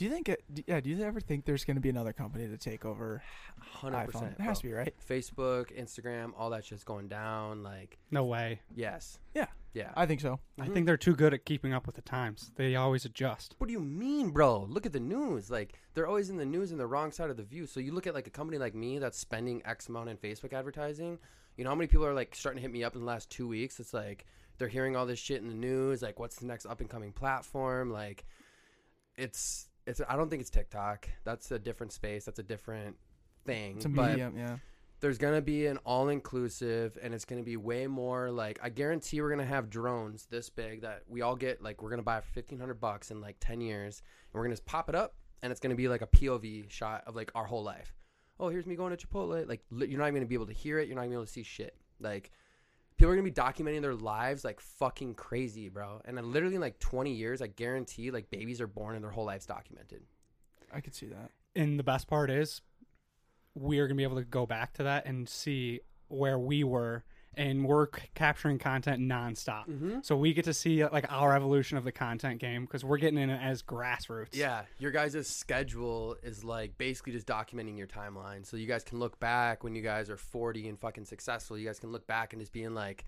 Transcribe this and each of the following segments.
Do you think? It, yeah. Do you ever think there's going to be another company to take over Hundred iPhone? percent. It has to be right. Facebook, Instagram, all that shit's going down. Like, No way. yes, Yeah. yeah. I think so. I Mhm. think they're too good at keeping up with the times. They always adjust. What do you mean, bro? Look at the news. Like they're always in the news and the wrong side of the view. So you look at like a company like me that's spending X amount in Facebook advertising. You know how many people are like starting to hit me up in the last two weeks? It's like they're hearing all this shit in the news. Like, what's the next up and coming platform? Like, it's it's. I don't think it's TikTok. That's a different space. That's a different thing. It's a but medium. Yeah. there's gonna be an all inclusive and it's gonna be way more like I guarantee we're gonna have drones this big that we all get like we're gonna buy for fifteen hundred bucks in like ten years and we're gonna just pop it up and it's gonna be like a POV shot of like our whole life. Oh, here's me going to Chipotle. Like you're not even gonna be able to hear it. You're not even able to see shit. Like people are gonna be documenting their lives like fucking crazy, bro. And then literally in like 20 years, I guarantee like babies are born and their whole life's documented. I could see that. And the best part is, we are gonna be able to go back to that and see where we were, and we're capturing content nonstop. Mm-hmm. So we get to see like our evolution of the content game because we're getting in it as grassroots. Yeah, your guys' schedule is like basically just documenting your timeline. So you guys can look back when you guys are 40 and fucking successful. You guys can look back and just being like,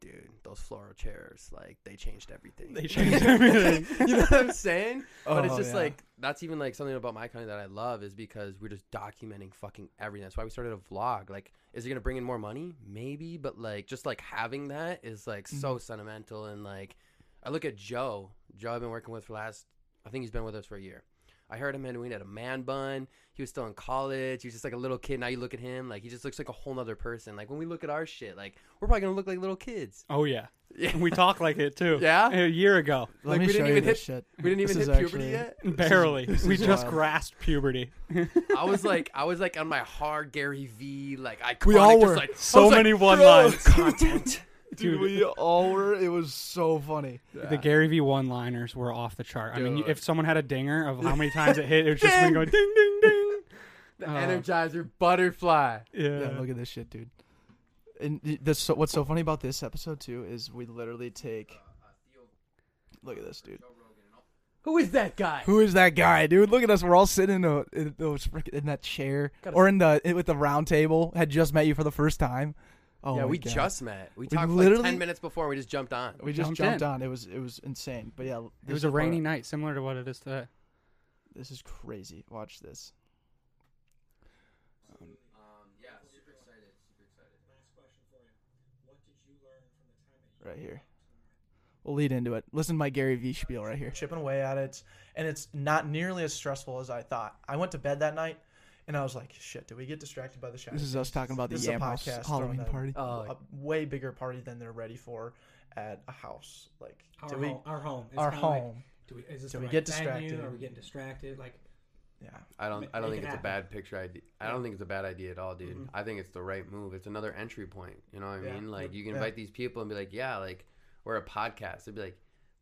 dude, those floral chairs, like they changed everything. They changed everything. you know what I'm saying? Oh, but it's just yeah. like that's even like something about my company that I love is because we're just documenting fucking everything. That's why we started a vlog. Like, is it gonna bring in more money? Maybe, but like just like having that is like so mm-hmm. sentimental and like I look at Joe. Joe I've been working with for last I think he's been with us for a year. I heard him when he had a man bun. He was still in college. He was just like a little kid. Now you look at him, like he just looks like a whole nother person. Like when we look at our shit, like we're probably gonna look like little kids. Oh yeah, Yeah. we talk like it too. Yeah? a year ago, Let Like, me we show didn't you even this hit- shit. We didn't even This hit is puberty actually- yet. barely. this we just wild. grasped puberty. I was like, I was like on my hard Gary V, like iconic. We all just were. like, So was like, many one-liners." content. Dude, we all were. It was so funny. The Gary V one-liners were off the chart. I mean, Dude. if someone had a dinger of how many times it hit, it was just me going ding ding ding. The Oh. Energizer butterfly. Yeah. Yeah, look at this shit, dude. And y- this, so, what's so funny about this episode too is we literally take. Look at this, dude. Who is that guy? Who is that guy, dude? Look at us. We're all sitting in, a, in those frick- in that chair Gotta or in the in, with the round table. Had just met you for the first time. Oh yeah, we God. just met. We We talked for like literally- ten minutes before. and We just jumped on. we just jumped jumped on. It was it was insane. But yeah, It was a part of- rainy night, similar to what it is today. This is crazy. Watch this. Um, yeah, super excited. Super excited. Last question for you. What did you learn from the time Right here. We'll lead into it. Listen to my Gary V spiel right here. chipping away at it, and it's not nearly as stressful as I thought. I went to bed that night, and I was like, "Shit, did we get distracted by the shiny?" This is us talking about the This Yam House podcast Halloween throwing a- party. Oh, a way bigger party than they're ready for at a house. Like, Our do we? home. Our home. It's Our kinda like, do we, is this Do we right get venue? distracted? Are we getting distracted? Like, yeah. I don't. I don't think it it's a bad picture idea. I don't think it's a bad idea at all, dude. Mhm. I think it's the right move. It's another entry point. You know what I Yeah. mean? Like you can Yeah. invite these people and be like, yeah, like we're a podcast. They'd be like,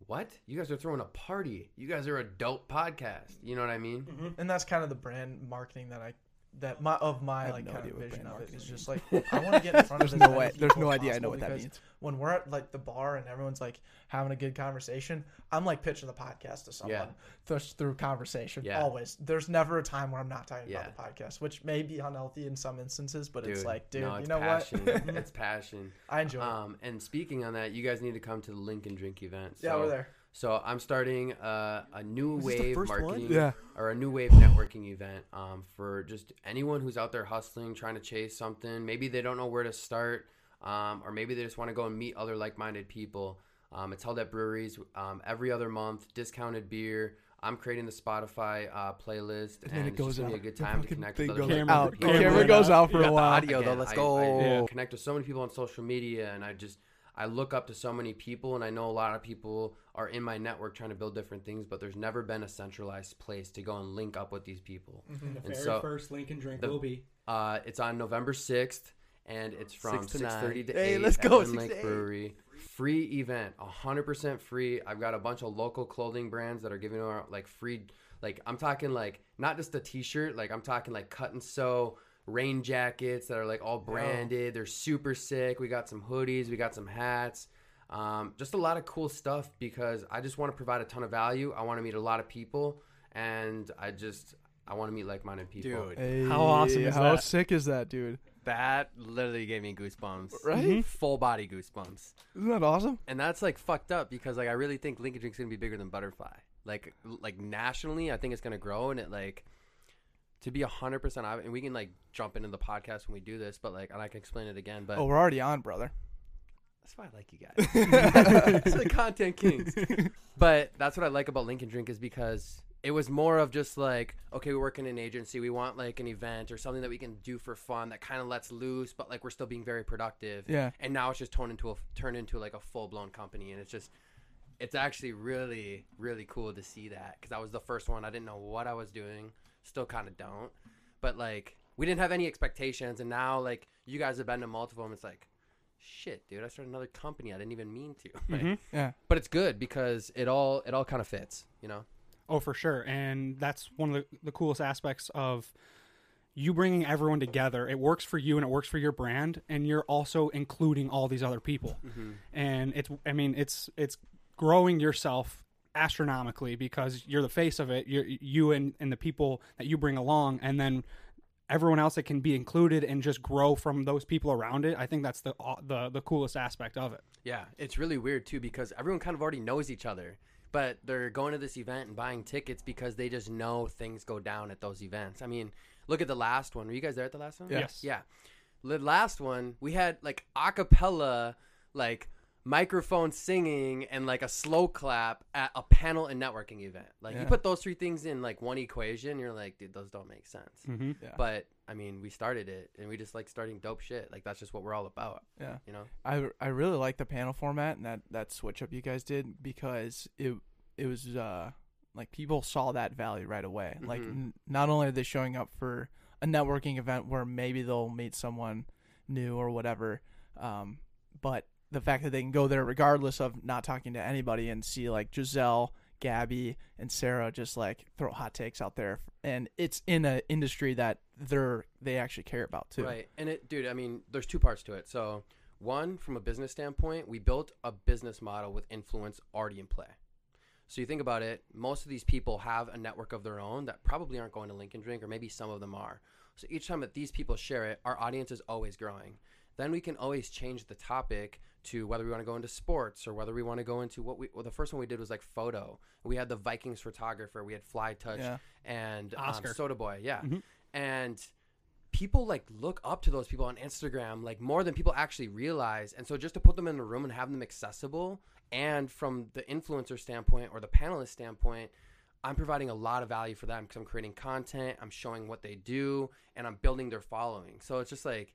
what? You guys are throwing a party. You guys are a dope podcast. You know what I mean? mm-hmm. And that's kind of the brand marketing that I that my of my like no kind of vision of it is just like I want to get in front of There's no way. There's no idea I know what that means. when we're at like the bar and everyone's like having a good conversation, I'm like pitching the podcast to someone Yeah. through, through conversation. Yeah. Always. There's never a time where I'm not talking Yeah. about the podcast, which may be unhealthy in some instances, but it's like, dude, no, you know passion. what? it's passion. I enjoy it. Um, and speaking on that, you guys need to come to the Link N Drink event. yeah, So- we're there. So I'm starting uh, a new Was this the wave first one? marketing Yeah. or a new wave networking event um, for just anyone who's out there hustling, trying to chase something. Maybe they don't know where to start, um, or maybe they just want to go and meet other like-minded people. Um, it's held at breweries um, every other month, discounted beer. I'm creating the Spotify uh, playlist, And and, then it it's just goes gonna be out. a good The time to fucking connect thing with other goes Camera- out. like-minded The people. camera went goes out. out for We a while. audio though. Again, Let's I- go. Yeah. I connect with so many people on social media, and I just I look up to so many people, and I know a lot of people are in my network trying to build different things, but there's never been a centralized place to go and link up with these people. And the And very so- first link and drink the- will be. Uh, it's on November sixth, and it's from Six to six thirty nine. to Hey, eight. let's go, Wind six Lake to. Brewery. Free event, hundred percent free. I've got a bunch of local clothing brands that are giving out like free. Like I'm talking like not just a T-shirt. Like I'm talking like cut and sew rain jackets that are like all branded. They're super sick. We got some hoodies. We got some hats. Um, just a lot of cool stuff because I just want to provide a ton of value. I want to meet a lot of people, and I just I want to meet like-minded people. Dude. How awesome is how that? sick is that, dude? That literally gave me goosebumps. Right? Mhm. Full body goosebumps. Isn't that awesome? And that's like fucked up because like I really think Link N Drink's gonna be bigger than Butterfly. Like like nationally, I think it's gonna grow and it like to be hundred percent and we can like jump into the podcast when we do this, but like and I can explain it again. But Oh, we're already on, brother. That's why I like you guys. it's the content kings. But that's what I like about Link N Drink is because it was more of just like, okay, we work in an agency, we want like an event or something that we can do for fun that kind of lets loose, but like we're still being very productive. Yeah. And now it's just turned into a turned into like a full blown company, and it's just, it's actually really really cool to see that because I was the first one. I didn't know what I was doing, still kind of don't, but like we didn't have any expectations, and now like you guys have been to multiple, and it's like. Shit, dude! I started another company. I didn't even mean to. Like, Mhm. Yeah. but it's good because it all it all kind of fits, you know. Oh, for sure. And that's one of the, the coolest aspects of you bringing everyone together. It works for you and it works for your brand, and you're also including all these other people. And it's, I mean, it's it's growing yourself astronomically because you're the face of it. You're you and and the people that you bring along, and then everyone else that can be included and just grow from those people around it. I think that's the the the coolest aspect of it. Yeah, it's really weird too because everyone kind of already knows each other, but they're going to this event and buying tickets because they just know things go down at those events. I mean, look at the last one. Were you guys there at the last one? Yes. Yeah. The last one, we had like a cappella, like microphone singing and like a slow clap at a panel and networking event. Like you put those three things in like one equation, you're like, dude, those don't make sense. Mm-hmm. Yeah. But I mean, we started it and we just like starting dope shit. Like that's just what we're all about, Yeah. you know? I I really like the panel format and that that switch up you guys did because it it was uh like people saw that value right away. Like Mhm. n- not only are they showing up for a networking event where maybe they'll meet someone new or whatever, um, but the fact that they can go there regardless of not talking to anybody and see like Giselle, Gabby, and Sarah just like throw hot takes out there, and it's in an industry that they're they actually care about too. Right. And it, dude, I mean, there's two parts to it. So, one, from a business standpoint, we built a business model with influence already in play. So you think about it, most of these people have a network of their own that probably aren't going to Link N Drink, or maybe some of them are. So each time that these people share it, our audience is always growing. Then we can always change the topic to whether we want to go into sports or whether we want to go into what we. Well, the first one we did was like photo. We had the Vikings photographer, we had Fly Touch, Yeah. and um, Soda Boy, yeah, Mhm. and people like look up to those people on Instagram like more than people actually realize. And so just to put them in a room and have them accessible and from the influencer standpoint or the panelist standpoint, I'm providing a lot of value for them because I'm creating content, I'm showing what they do, and I'm building their following. So it's just like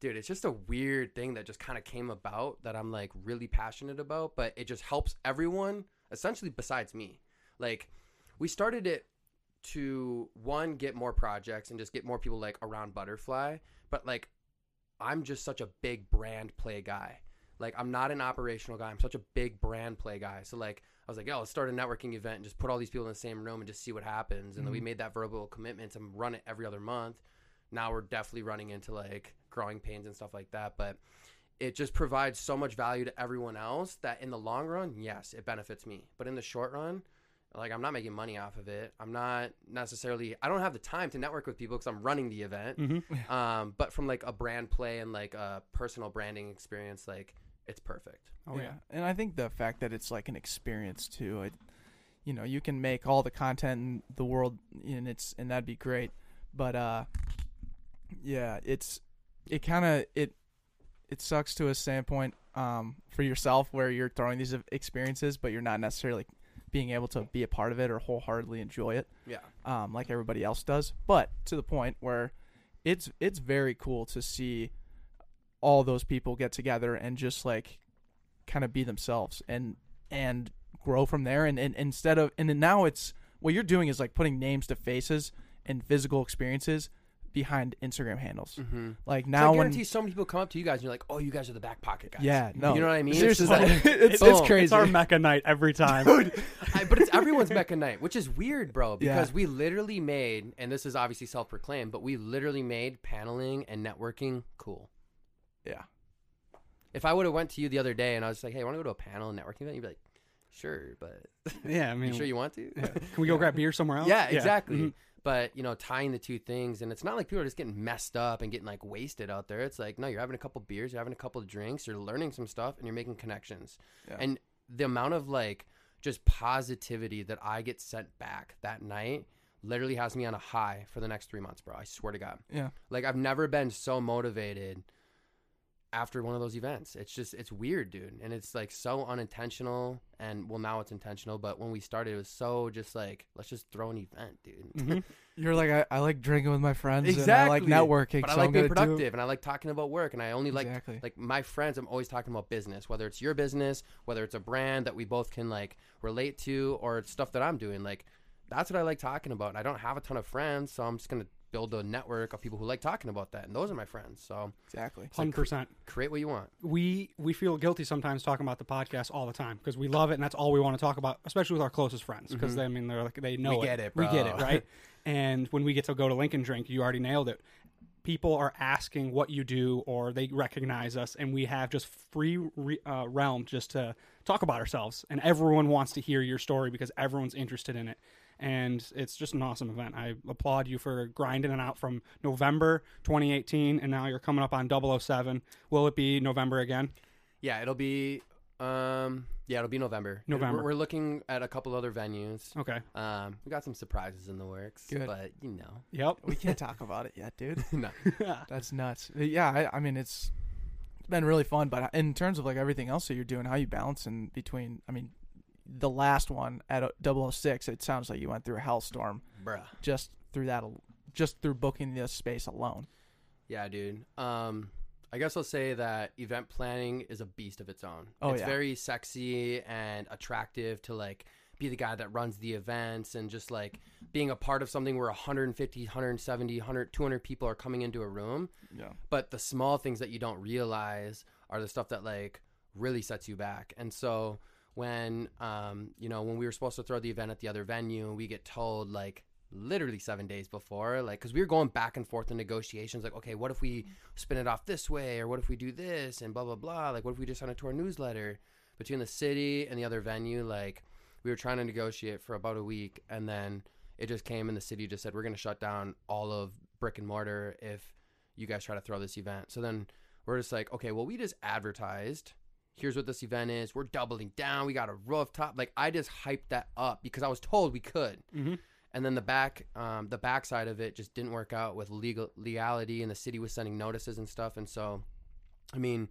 dude, it's just a weird thing that just kind of came about that I'm like really passionate about, but it just helps everyone essentially besides me. Like we started it to one get more projects and just get more people like around butterfly but like i'm just such a big brand play guy. Like i'm not an operational guy. I'm such a big brand play guy. So like i was like yo let's start a networking event and just put all these people in the same room and just see what happens. And then we mm-hmm. made that verbal commitment to run it every other month. Now we're definitely running into like growing pains and stuff like that but it just provides so much value to everyone else that in the long run yes it benefits me but in the short run like I'm not making money off of it. I'm not necessarily. I don't have the time to network with people because I'm running the event. Mhm. Um, but from like a brand play and like a personal branding experience, like it's perfect. Oh yeah. and I think the fact that it's like an experience too. It, you know, you can make all the content in the world, and it's and that'd be great. But uh, yeah, it's it kind of it it sucks to a standpoint um for yourself where you're throwing these experiences, but you're not necessarily being able to be a part of it or wholeheartedly enjoy it Yeah. um, like everybody else does. But to the point where it's it's very cool to see all those people get together and just like kind of be themselves and and grow from there. And, and instead of and then now it's what you're doing is like putting names to faces and physical experiences behind Instagram handles. Mm-hmm. Like So now I when guarantee so many people come up to you guys and you're like, oh, you guys are the back pocket guys. yeah no You know what I mean? seriously It's like- it's, it's, Boom. crazy It's our mecca night every time. I, but it's everyone's Mecca night, which is weird, bro. Yeah. Because we literally made, and this is obviously self-proclaimed, but we literally made paneling and networking cool. yeah If I would have went to you the other day and I was like, "Hey, I want to go to a panel and networking event," you'd be like, sure, but Yeah, I mean, you sure you want to? yeah. can we go grab beer somewhere else? Yeah, exactly. Mhm. But you know, tying the two things, and it's not like people are just getting messed up and getting like wasted out there. It's like no, you're having a couple beers, you're having a couple drinks, you're learning some stuff, and you're making connections. Yeah. And the amount of like just positivity that I get sent back that night literally has me on a high for the next three months, bro. I swear to God. Yeah. Like I've never been so motivated after one of those events. It's just it's weird, dude. And it's like so unintentional and well now it's intentional, but when we started it was so just like let's just throw an event, dude. Mhm. You're like I, I like drinking with my friends and I like networking. But so I like I'm being gonna productive and I like talking about work and I only like exactly. like my friends I'm always talking about business, whether it's your business, whether it's a brand that we both can like relate to or stuff that I'm doing. Like that's what I like talking about. And I don't have a ton of friends, so I'm just going to build a network of people who like talking about that and those are my friends. So exactly. hundred percent. create what you want. we we feel guilty sometimes talking about the podcast all the time because we love it and that's all we want to talk about, especially with our closest friends because Mhm. I mean they're like they know We it. get it, we get it, right? and when we get to go to Link N Drink, you already nailed it. People are asking what you do, or they recognize us, and we have just free re, uh, realm just to talk about ourselves. And everyone wants to hear your story because everyone's interested in it. And it's just an awesome event. I applaud you for grinding it out from November 2018, and now you're coming up on 007. Will it be November again? Yeah, it'll be um yeah, it'll be November. November. We're, we're looking at a couple other venues. Okay. Um we got some surprises in the works, Good. but you know. Yep. We can't talk about it yet, dude. no. That's nuts. Yeah, I, I mean it's it's been really fun, but in terms of like everything else that you're doing, how you balancing between I mean the last one at 006, it sounds like you went through a hellstorm Bruh. just through that just through booking this space alone. Yeah, dude. Um, I guess I'll say that event planning is a beast of its own. Oh, it's yeah. very sexy and attractive to like be the guy that runs the events and just like being a part of something where 150, 170, 100, 200 people are coming into a room. Yeah. But the small things that you don't realize are the stuff that like really sets you back. And so when um, you know, when we were supposed to throw the event at the other venue, we get told like literally seven days before, like, because we were going back and forth in negotiations, like, okay, what if we spin it off this way, or what if we do this, and blah blah blah. Like, what if we just send it to our newsletter? Between the city and the other venue, like, we were trying to negotiate for about a week, and then it just came, and the city just said, we're going to shut down all of brick and mortar if you guys try to throw this event. So then we're just like, okay, well, we just advertised. Here's what this event is. We're doubling down. We got a rooftop. Like I just hyped that up because I was told we could hmm and then the back um, the backside of it just didn't work out with legal legality and the city was sending notices and stuff and so i mean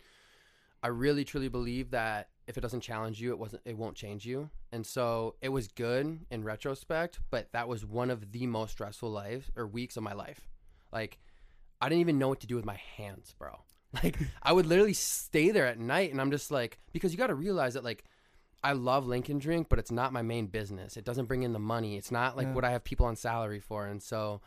i really truly believe that if it doesn't challenge you it wasn't it won't change you and so it was good in retrospect but that was one of the most stressful lives or weeks of my life like i didn't even know what to do with my hands bro like i would literally stay there at night and i'm just like because you got to realize that like I love Link N Drink, but it's not my main business. It doesn't bring in the money. It's not like Yeah. what I have people on salary for. And so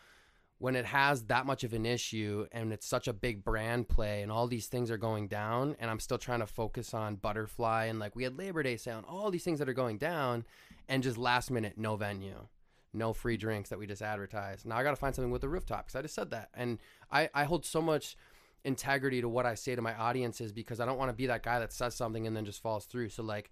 when it has that much of an issue and it's such a big brand play and all these things are going down and I'm still trying to focus on Butterfly and like we had Labor Day sale and all these things that are going down and just last minute no venue. No free drinks that we just advertised. Now I got to find something with the rooftop because I just said that. And I, I hold so much integrity to what I say to my audiences because I don't want to be that guy that says something and then just falls through. So like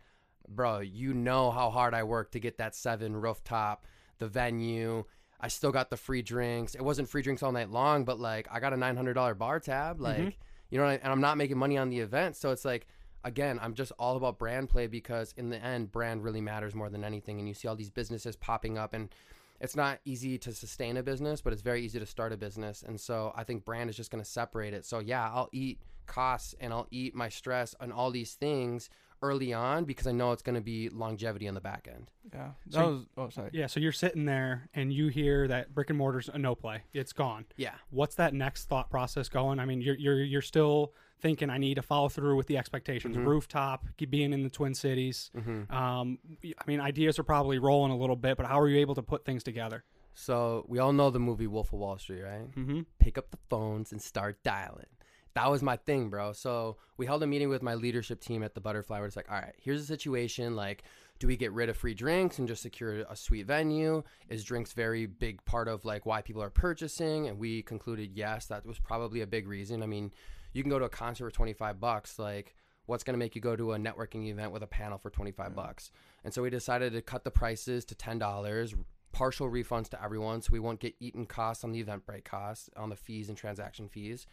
bro, you know how hard I worked to get that seven rooftop, the venue. I still got the free drinks. It wasn't free drinks all night long, but like I got a nine hundred dollar bar tab, like Mhm. you know, and I'm not making money on the event, so it's like again, I'm just all about brand play because in the end, brand really matters more than anything. And you see all these businesses popping up, and it's not easy to sustain a business, but it's very easy to start a business. And so I think brand is just going to separate it. So yeah, I'll eat costs and I'll eat my stress and all these things early on because I know it's going to be longevity on the back end. Yeah. That So- was oh sorry. Yeah, so you're sitting there and you hear that brick and mortar's a no play. It's gone. Yeah. What's that next thought process going? I mean, you're you're you're still thinking I need to follow through with the expectations. Mhm. Rooftop, keep being in the Twin Cities. Mm-hmm. Um, I mean, ideas are probably rolling a little bit, but how are you able to put things together? So we all know the movie Wolf of Wall Street, right? Mm-hmm. Pick up the phones and start dialing. That was my thing, bro. So we held a meeting with my leadership team at the Butterfly. Where it's like, all right, here's the situation. Like, do we get rid of free drinks and just secure a sweet venue? Is drinks very big part of like why people are purchasing? And we concluded yes, that was probably a big reason. I mean, you can go to a concert for 25 bucks. Like, what's going to make you go to a networking event with a panel for 25 mm. bucks? And so we decided to cut the prices to $10, partial refunds to everyone so we won't get eaten costs on the event break costs, on the fees and transaction fees.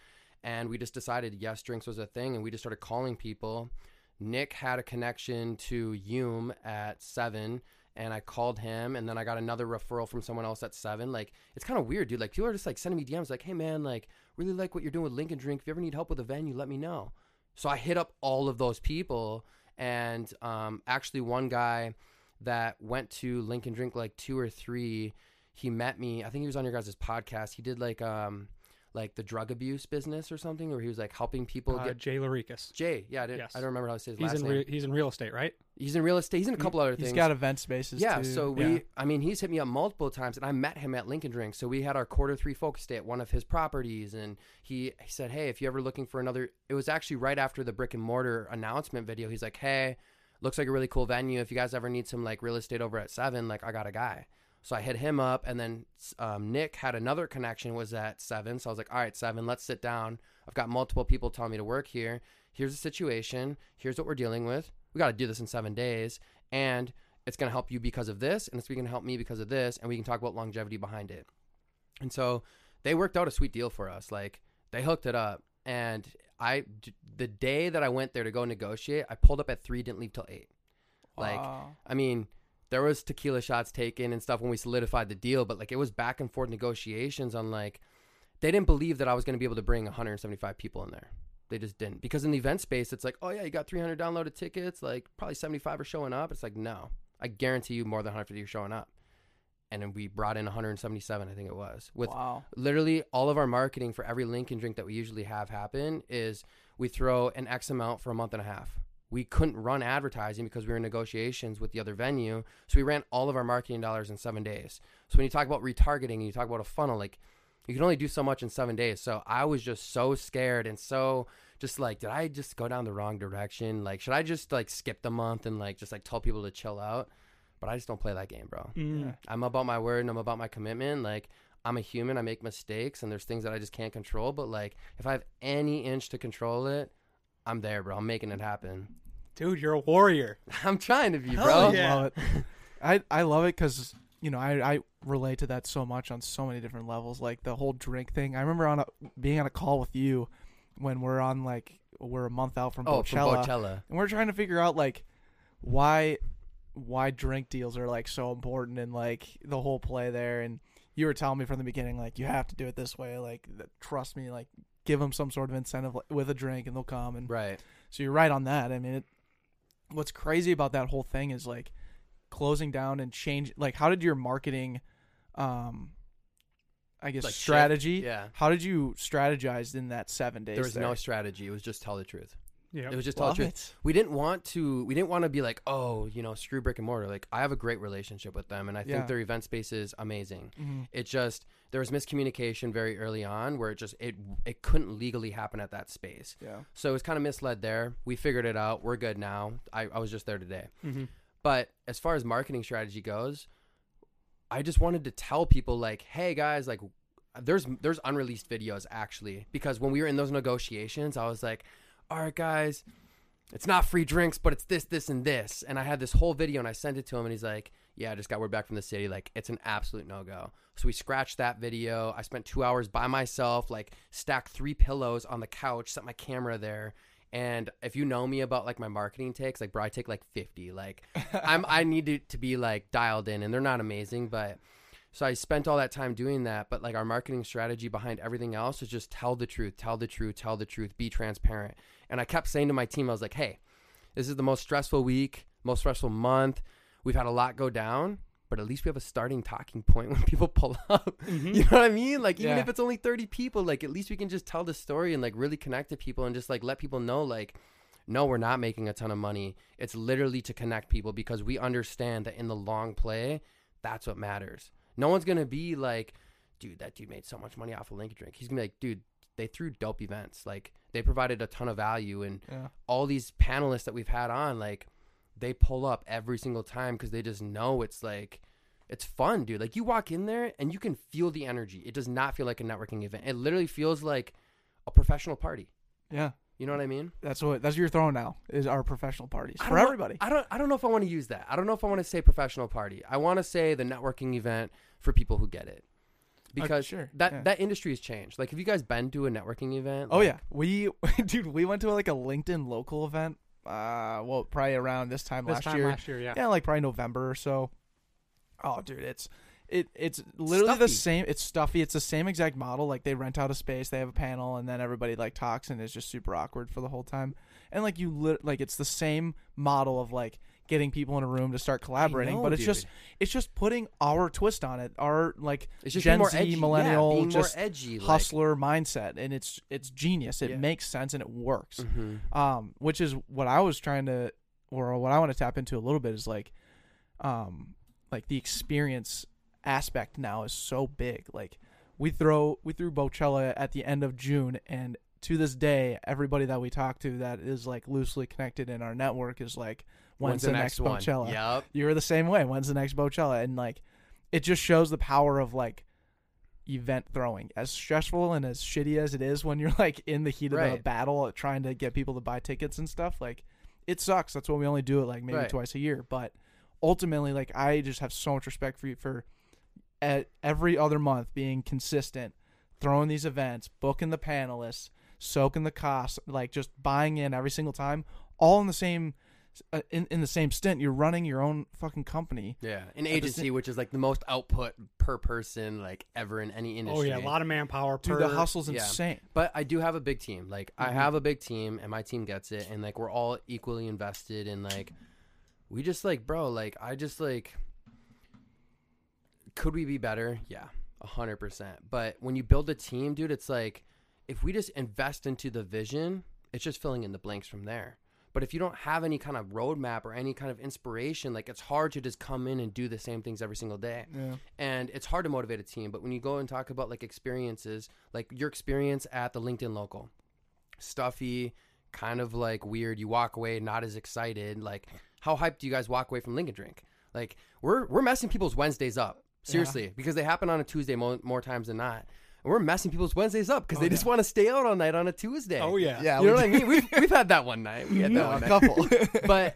And we just decided yes, drinks was a thing and we just started calling people. Nick had a connection to Hume at 7 and I called him and then I got another referral from someone else at 7. Like it's kind of weird, dude. Like people are just like sending me DMs like, "Hey man, like really like what you're doing with Link N Drink. If you ever need help with a venue, let me know." So I hit up all of those people, and um, actually, one guy that went to Link N Drink like two or three, he met me. I think he was on your guys' podcast. He did like um, like the drug abuse business or something, where he was like helping people Uh, get. Jay Laricus. Jay, yeah, I, didn't, Yes. I don't remember how to say his He's last in name. re- he's in real estate, right? he's in real estate. He's in a couple other things. He's got event spaces. Yeah, too. so we, I mean, he's hit me up multiple times, and I met him at Link N Drink. So we had our quarter three focus day at one of his properties, and he, he said, "Hey, if you're ever looking for another," it was actually right after the brick and mortar announcement video. He's like, "Hey, looks like a really cool venue. If you guys ever need some like real estate over at Seven, like I got a guy." So I hit him up, and then um, Nick had another connection was at Seven. So I was like, "All right, Seven, let's sit down. I've got multiple people telling me to work here. Here's the situation. Here's what we're dealing with. We got to do this in seven days, and." it's going to help you because of this and it's going to help me because of this and we can talk about longevity behind it and so they worked out a sweet deal for us like they hooked it up and i the day that i went there to go negotiate i pulled up at three didn't leave till eight like Wow. i mean there was tequila shots taken and stuff when we solidified the deal but like it was back and forth negotiations on like they didn't believe that i was going to be able to bring 175 people in there they just didn't because in the event space it's like oh yeah you got 300 downloaded tickets like probably 75 are showing up it's like no I guarantee you more than 150 are showing up. And then we brought in 177, I think it was. With wow. literally all of our marketing for every Link N Drink that we usually have happen is we throw an X amount for a month and a half. We couldn't run advertising because we were in negotiations with the other venue. So we ran all of our marketing dollars in seven days. So when you talk about retargeting and you talk about a funnel, like you can only do so much in seven days. So I was just so scared and so just like, did I just go down the wrong direction? Like, should I just like skip the month and like just like tell people to chill out? But I just don't play that game, bro. Mm. I'm about my word and I'm about my commitment. Like, I'm a human. I make mistakes and there's things that I just can't control. But like, if I have any inch to control it, I'm there, bro. I'm making it happen. Dude, you're a warrior. I'm trying to be, Hell bro. yeah. love it. I I love it because you know I I relate to that so much on so many different levels. Like the whole drink thing. I remember on a being on a call with you when we're on like we're a month out from Oh, from Coachella, Coachella. and we're trying to figure out like why why drink deals are like so important and like the whole play there. And you were telling me from the beginning like you have to do it this way. Like th- trust me. Like give them some sort of incentive with a drink and they'll come. And Right. so you're right on that. I mean, it, what's crazy about that whole thing is like closing down and change. Like, how did your marketing, um, I guess Like shift? strategy? Yeah. How did you strategize in that seven days? There was no strategy. It was just tell the truth. Yeah. It was just all the Love truth. it. We didn't want to. We didn't want to be like, oh, you know, screw brick and mortar. Like, I have a great relationship with them, and I think Yeah. their event space is amazing. Mhm. It just there was miscommunication very early on, where it just it it couldn't legally happen at that space. Yeah. So it was kind of misled there. We figured it out. We're good now. I, I was just there today. hmm But as far as marketing strategy goes, I just wanted to tell people like, hey guys, like there's there's unreleased videos actually because when we were in those negotiations, I was like, all right guys, it's not free drinks, but it's this, this, and this. And I had this whole video and I sent it to him and he's like, yeah, I just got word back from the city. Like, it's an absolute no go. So we scratched that video. I spent two hours by myself, like, stacked three pillows on the couch, set my camera there. And if you know me about like my marketing takes, like, bro, I take like 50. Like, I'm, I need it to be like dialed in and they're not amazing, but. So I spent all that time doing that, but like our marketing strategy behind everything else is just tell the truth, tell the truth, tell the truth, be transparent. And I kept saying to my team, I was like, hey, this is the most stressful week, most stressful month. We've had a lot go down, but at least we have a starting talking point when people pull up. Mm-hmm. You know what I mean? Like even Yeah. if it's only 30 people, like at least we can just tell the story and like really connect to people and just like let people know like no, we're not making a ton of money. It's literally to connect people because we understand that in the long play, that's what matters. No one's going to be like, dude, that dude made so much money off of Link N Drink. He's going to be like, dude, they threw dope events. Like they provided a ton of value and Yeah. all these panelists that we've had on, like they pull up every single time because they just know it's like it's fun, dude. Like you walk in there and you can feel the energy. It does not feel like a networking event. It literally feels like a professional party. Yeah. You know what I mean? That's what that's what you're throwing now is our professional parties for everybody. I don't. I don't know if I want to use that. I don't know if I want to say professional party. I want to say the networking event for people who get it, because sure, that yeah. that industry has changed. Like, have you guys been to a networking event? Oh Like, yeah, we dude, we went to like a LinkedIn local event. Uh, well, probably around this time This last time year. last year, yeah. yeah, like probably November or so. Oh, dude, it's it it's literally the same. It's stuffy. It's the same exact model. Like they rent out a space, they have a panel, and then everybody like talks, and it's just super awkward for the whole time. And like you, lit- like it's the same model of like getting people in a room to start collaborating, know, but it's dude. just it's just putting our twist on it. Our like It's just Gen Z edgy. millennial yeah, just edgy. like- hustler mindset, and it's it's genius. It Yeah. makes sense and it works Mhm. um, which is what I was trying to, or what I want to tap into a little bit is like, um, like the experience aspect now is so big. Like we throw we threw Bocella at the end of June, and to this day, everybody that we talk to that is like loosely connected in our network is like, when's, the, next, one? Bocella? Yep. You're the same way. When's the next Bocella? And like, it just shows the power of like event throwing. As stressful and as shitty as it is when you're like in the heat of the battle trying to get people to buy tickets and stuff, like it sucks. That's why we only do it like maybe Right. twice a year. But ultimately, like I just have so much respect for you for at every other month being consistent, throwing these events, booking the panelists, soaking the costs, like just buying in every single time, all in the same uh, in in the same stint. You're running your own fucking company. Yeah, an the agency which is like the most output per person like ever in any industry. Oh yeah, a lot of manpower. Dude, per, the hustle's yeah. insane. But I do have a big team. Like I Mhm. have a big team, and my team gets it, and like we're all equally invested. in like we just like, bro. Like I just like, could we be better? Yeah, a hundred percent. But when you build a team, dude, it's like if we just invest into the vision, it's just filling in the blanks from there. But if you don't have any kind of roadmap or any kind of inspiration, like it's hard to just come in and do the same things every single day. Yeah. and it's hard to motivate a team but when you go and talk about like experiences like your experience at the linkedin local stuffy kind of like weird you walk away not as excited like how hyped do you guys walk away from Link N Drink? Like we're we're messing people's wednesdays up. Seriously because they happen on a tuesday mo- more times than not we're messing people's wednesdays up because Oh, they just want to stay out all night on a tuesday Oh yeah. Yeah. you know what i mean we've, we've had that one night we had that Yeah, one a couple. but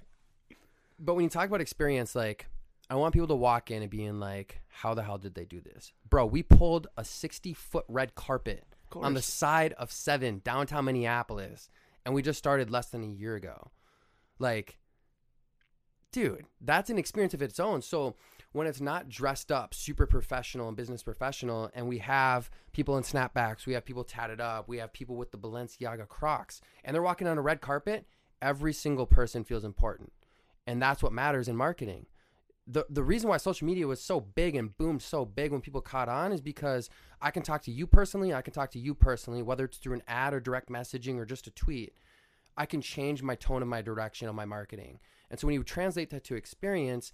but when you talk about experience, like I want people to walk in and being like, "How the hell did they do this, bro?" We pulled a sixty foot red carpet on the side of Seven downtown Minneapolis, and we just started less than a year ago. Like, dude, that's an experience of its own. So when it's not dressed up, super professional and business professional, and we have people in snapbacks, we have people tatted up, we have people with the Balenciaga Crocs, and they're walking on a red carpet, every single person feels important. And that's what matters in marketing. The, the reason why social media was so big and boomed so big when people caught on is because I can talk to you personally, I can talk to you personally, whether it's through an ad or direct messaging or just a tweet. I can change my tone and my direction on my marketing. And so when you translate that to experience,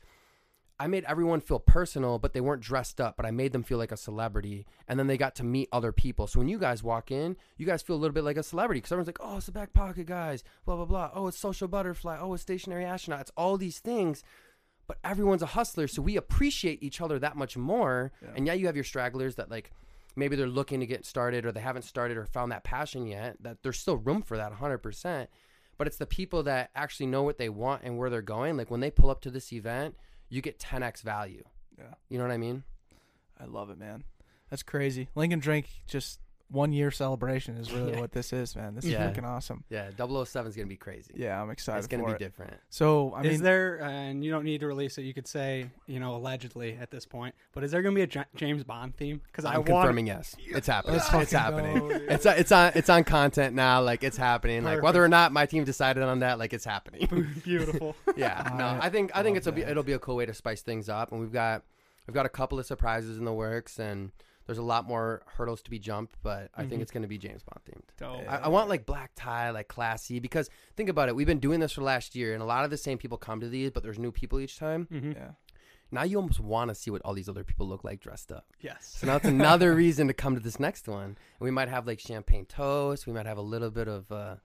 I made everyone feel personal, but they weren't dressed up, but I made them feel like a celebrity. And then they got to meet other people. So when you guys walk in, you guys feel a little bit like a celebrity because everyone's like, oh, it's the back pocket guys, blah, blah, blah. Oh, it's social butterfly. Oh, it's stationary astronaut. It's all these things. But everyone's a hustler. So we appreciate each other that much more. Yeah. And yeah, you have your stragglers that like maybe they're looking to get started or they haven't started or found that passion yet, that there's still room for that 100%. But it's the people that actually know what they want and where they're going. Like when they pull up to this event, you get 10x value. Yeah. You know what I mean? I love it, man. That's crazy. Link N Drink just one year celebration is really Yeah. what this is, man. This Yeah. is freaking awesome. Yeah, 007 is going to be crazy. Yeah, I'm excited it's going for to it. be different. So I mean is mean, there, and you don't need to release it. You could say, you know, allegedly at this point. But is there going to be a James Bond theme? Because I I'm want. confirming yes. It's happening. Let's It's fucking happening. go, dude. It's it's on it's on content now. Like it's happening. Like whether or not my team decided on that, like it's happening. Beautiful. yeah. No, I I think I think love it's a be, it'll be a cool way to spice things up, and we've got we've got a couple of surprises in the works, and there's a lot more hurdles to be jumped, but I think Mhm. it's going to be James Bond themed. Dope. Yeah. I, I want like black tie, like classy, because think about it. We've been doing this for last year, and a lot of the same people come to these, but there's new people each time. hmm yeah, Now you almost want to see what all these other people look like dressed up. Yes. So now it's another reason to come to this next one. And we might have like champagne toast. We might have a little bit of uh,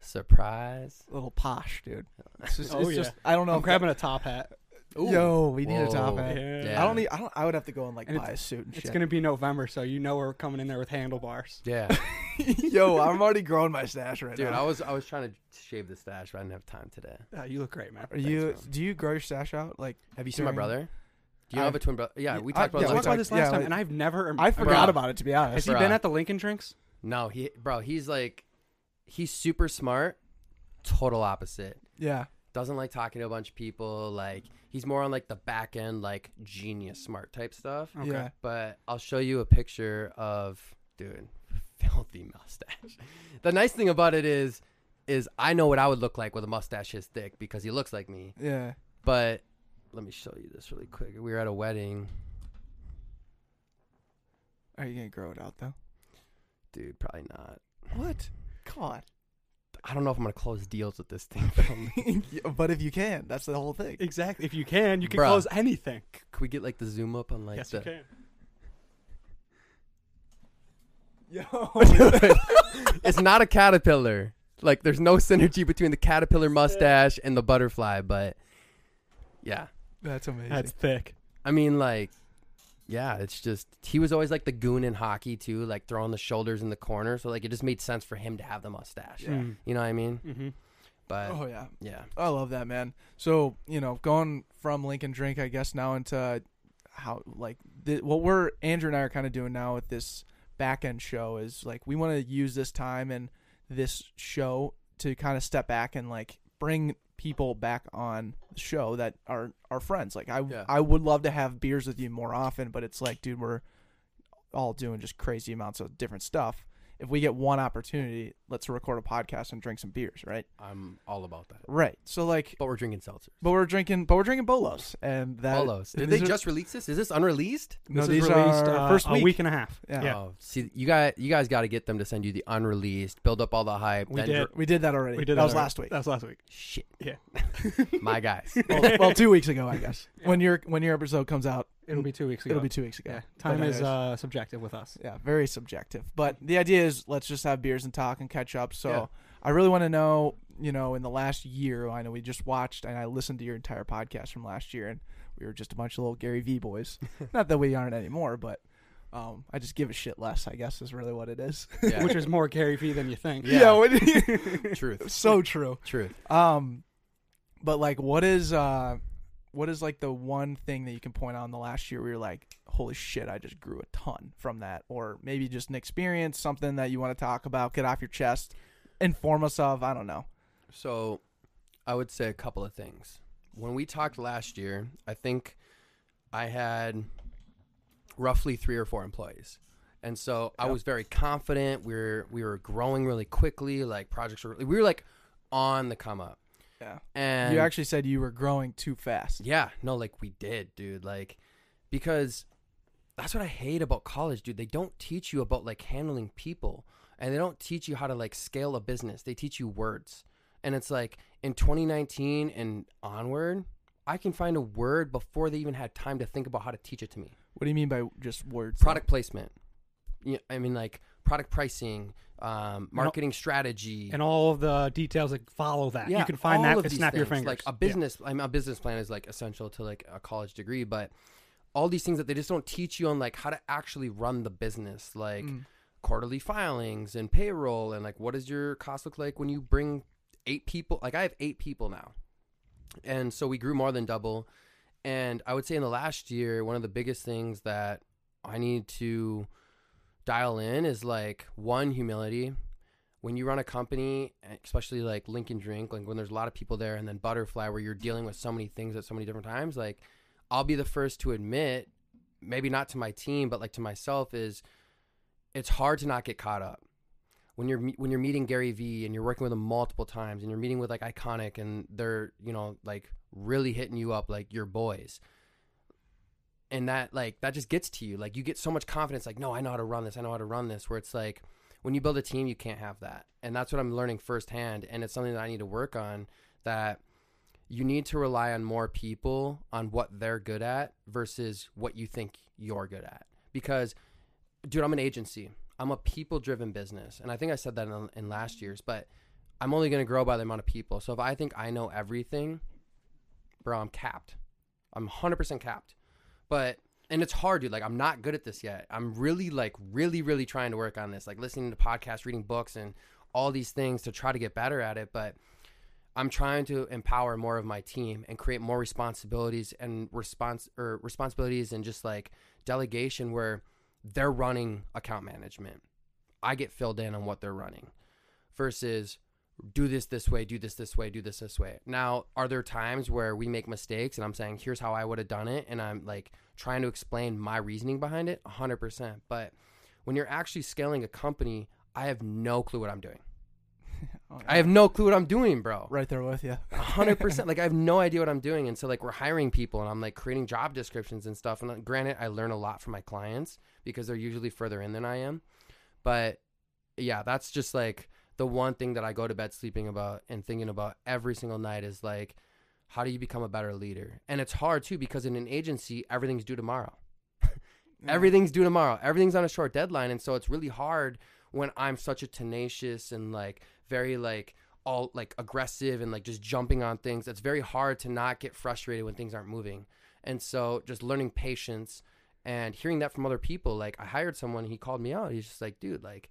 surprise. a little posh, dude. It's just, Oh, it's yeah. just I don't know. I'm grabbing a top hat. That- Yo, we need a top Whoa. hat. Yeah. I don't need. I don't. I would have to go and like And buy a suit and It's shit. going to be November, so you know we're coming in there with handlebars. Yeah. Yo, I'm already growing my stash right now. Dude, now. I was I was trying to shave the stash, but I didn't have time today. Yeah, you look great, man. Are you? man. Do you grow your stash out? Like, Have you seen my brother? Do you I- have a twin brother? Yeah, Yeah, we I- talked about yeah, we we this. talked about this last yeah, time, we- and I've never. I forgot Bro. about it to be honest. Has honest. he Bruh. been at the Link N Drinks? No, he bro, he's like he's super smart, total opposite. Yeah, Doesn't like talking to a bunch of people. Like he's more on like the back end, like genius smart type stuff. Okay. yeah. But I'll show you a picture of dude, filthy mustache. The nice thing about it is is I know what I would look like with a mustache his thick because he looks like me. Yeah. But let me show you this really quick. We were at a wedding. Are you gonna grow it out though? Dude, probably not. What? God. I don't know if I'm gonna close deals with this thing. but if you can, that's the whole thing. Exactly. If you can, you can Bruh. close anything. Could we get like the zoom up on like yes, the you can. Yo. it's not a caterpillar. Like there's no synergy between the caterpillar mustache and the butterfly, but yeah. That's amazing. That's thick. I mean like yeah, it's just he was always like the goon in hockey too, like throwing the shoulders in the corner, so like it just made sense for him to have the mustache. Yeah. You know what I mean? Mm-hmm. But oh yeah. yeah. I love that man. So you know, going from Link N Drink, I guess now into how like the, what we're Andrew and I are kind of doing now with this back end show is like we want to use this time and this show to kind of step back and like bring people back on the show that are our friends. Like I Yeah. I would love to have beers with you more often, but it's like, dude, we're all doing just crazy amounts of different stuff. If we get one opportunity, let's record a podcast and drink some beers, right? I'm all about that. Right. So like But we're drinking seltzers. but we're drinking, but we're drinking Bolos, and that. Bolos. Did they are- just release this? Is this unreleased? No, this these is released are uh, first a week. week and a half. Yeah. yeah. Oh, see, you got you guys got to get them to send you the unreleased, build up all the hype. We did. dr- We did that already. We did that was already. last week. That was last week. Shit, Yeah. my guys. well, well, two weeks ago, I guess. When your when your episode comes out, It'll be two weeks ago. it'll be two weeks ago. Yeah. Time But is uh, subjective with us. yeah, very subjective. But the idea is let's just have beers and talk and catch up. So Yeah. I really want to know, you know, in the last year, I know we just watched and I listened to your entire podcast from last year, and we were just a bunch of little Gary V boys. Not that we aren't anymore, but. Um, I just give a shit less. I guess is really what it is. Yeah. Which is more Gary Vee than you think. Yeah. what- Truth. so true. Truth. Um, but like, what is uh, what is like the one thing that you can point out in the last year where you're like, holy shit, I just grew a ton from that, or maybe just an experience, something that you want to talk about, get off your chest, inform us of. I don't know. So, I would say a couple of things. When we talked last year, I think I had roughly three or four employees, and so I was very confident. We were we were growing really quickly. Like projects were we were like on the come up. Yeah. And you actually said you were growing too fast. Yeah, no, like we did, dude. Like, because that's what I hate about college, dude. They don't teach you about like handling people, and they don't teach you how to like scale a business. They teach you words, and it's like in 2019 and onward, I can find a word before they even had time to think about how to teach it to me. What do you mean by just words? Product placement. Yeah, I mean like product pricing, um, marketing strategy, And all of the details that follow that. Yeah, you can find that and these snap your things. fingers. Like a Yeah. business, I mean, a business plan is like essential to like a college degree, but all these things that they just don't teach you on like how to actually run the business, like Mm. quarterly filings and payroll, and like what does your cost look like when you bring eight people? Like I have eight people now, and so we grew more than double. And I would say in the last year, one of the biggest things that I need to dial in is like one humility when you run a company, especially like Link N Drink, like when there's a lot of people there, and then Butterfly, where you're dealing with so many things at so many different times, like I'll be the first to admit, maybe not to my team, but like to myself, is it's hard to not get caught up when you're when you're meeting Gary Vee and you're working with him multiple times, and you're meeting with like Iconic, and they're you know like really hitting you up like your boys. And that like that just gets to you. Like you get so much confidence. Like no, I know how to run this. I know how to run this. Where it's like when you build a team, you can't have that. And that's what I'm learning firsthand. And it's something that I need to work on that you need to rely on more people on what they're good at versus what you think you're good at. Because, dude, I'm an agency, I'm a people driven business. And I think I said that in, in last year's, but I'm only going to grow by the amount of people. So if I think I know everything, bro, I'm capped. I'm 100% capped. But and it's hard, dude. Like I'm not good at this yet. I'm really like really really trying to work on this. Like listening to podcasts, reading books, and all these things to try to get better at it. But I'm trying to empower more of my team and create more responsibilities and response or responsibilities and just like delegation where they're running account management. I get filled in on what they're running versus do this this way, do this this way, do this this way. Now, are there times where we make mistakes and I'm saying, here's how I would have done it? And I'm like trying to explain my reasoning behind it? 100%. But when you're actually scaling a company, I have no clue what I'm doing. Oh, I have no clue what I'm doing, bro. right there with you. hundred percent. Like I have no idea what I'm doing, and so like we're hiring people, and I'm like creating job descriptions and stuff. And uh, granted, I learn a lot from my clients because they're usually further in than I am. But yeah, that's just like the one thing that I go to bed sleeping about and thinking about every single night is like, how do you become a better leader? And it's hard too because in an agency, everything's due tomorrow. Everything's due tomorrow. Everything's on a short deadline, and so it's really hard when I'm such a tenacious and like very like all like aggressive and like just jumping on things. It's very hard to not get frustrated when things aren't moving. And so just learning patience and hearing that from other people. Like I hired someone, he called me out. He's just like, dude, like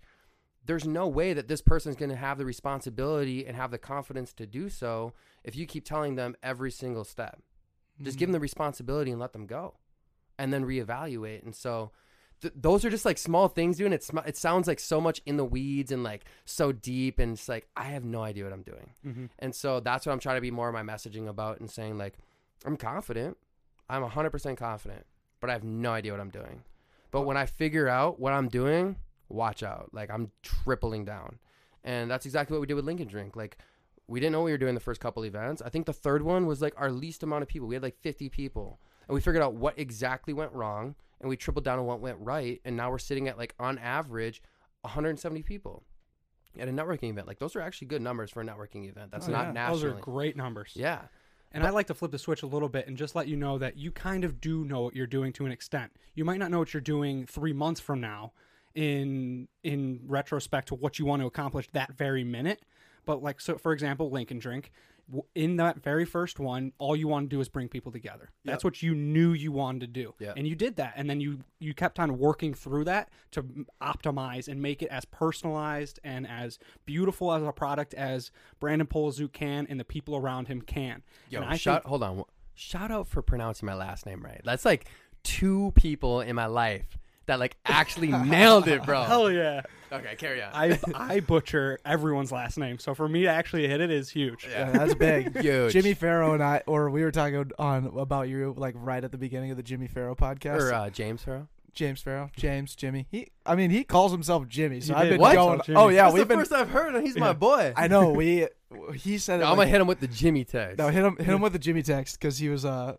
there's no way that this person's going to have the responsibility and have the confidence to do so if you keep telling them every single step. Just give them the responsibility and let them go, and then reevaluate. And so, th- those are just like small things, dude. And it sm- it sounds like so much in the weeds and like so deep, and it's like I have no idea what I'm doing. Mhm. And so that's what I'm trying to be more of my messaging about and saying like I'm confident, I'm 100% confident, but I have no idea what I'm doing. But when I figure out what I'm doing, watch out. Like I'm tripling down. And that's exactly what we did with Link N Drink. Like we didn't know what we were doing the first couple events. I think the third one was like our least amount of people. We had like 50 people. And we figured out what exactly went wrong and we tripled down on what went right and now we're sitting at like on average 170 people at a networking event. Like those are actually good numbers for a networking event. That's Oh, not yeah. nationally. Those are great numbers. Yeah. And I like to flip the switch a little bit and just let you know that you kind of do know what you're doing to an extent. You might not know what you're doing three months from now in in retrospect to what you want to accomplish that very minute. But like so for example, Link N Drink, in that very first one, all you want to do is bring people together. That's what you knew you wanted to do. Yep. And you did that. And then you you kept on working through that to optimize and make it as personalized and as beautiful as a product as Brandon Poliszuk can and the people around him can. Yo, and I shout think- hold on. Shout out for pronouncing my last name right. That's like two people in my life that like actually nailed it, bro. Hell yeah. Okay, carry on. I I butcher everyone's last name, so for me to actually hit it is huge. Yeah, that's big. Huge. Jimmy Farrow and I, or we were talking on about you like right at the beginning of the Jimmy Farrow podcast. or uh, James Farrow. James Farrow, James, Jimmy. He, I mean, he calls himself Jimmy. So You I've did been call going. himself Jimmy. Oh yeah, That's we've the been. first I've heard, and he's my boy. I know we. He said it. I'm like- gonna hit him with the Jimmy text. No, hit him. Hit him with the Jimmy text because he was. Uh,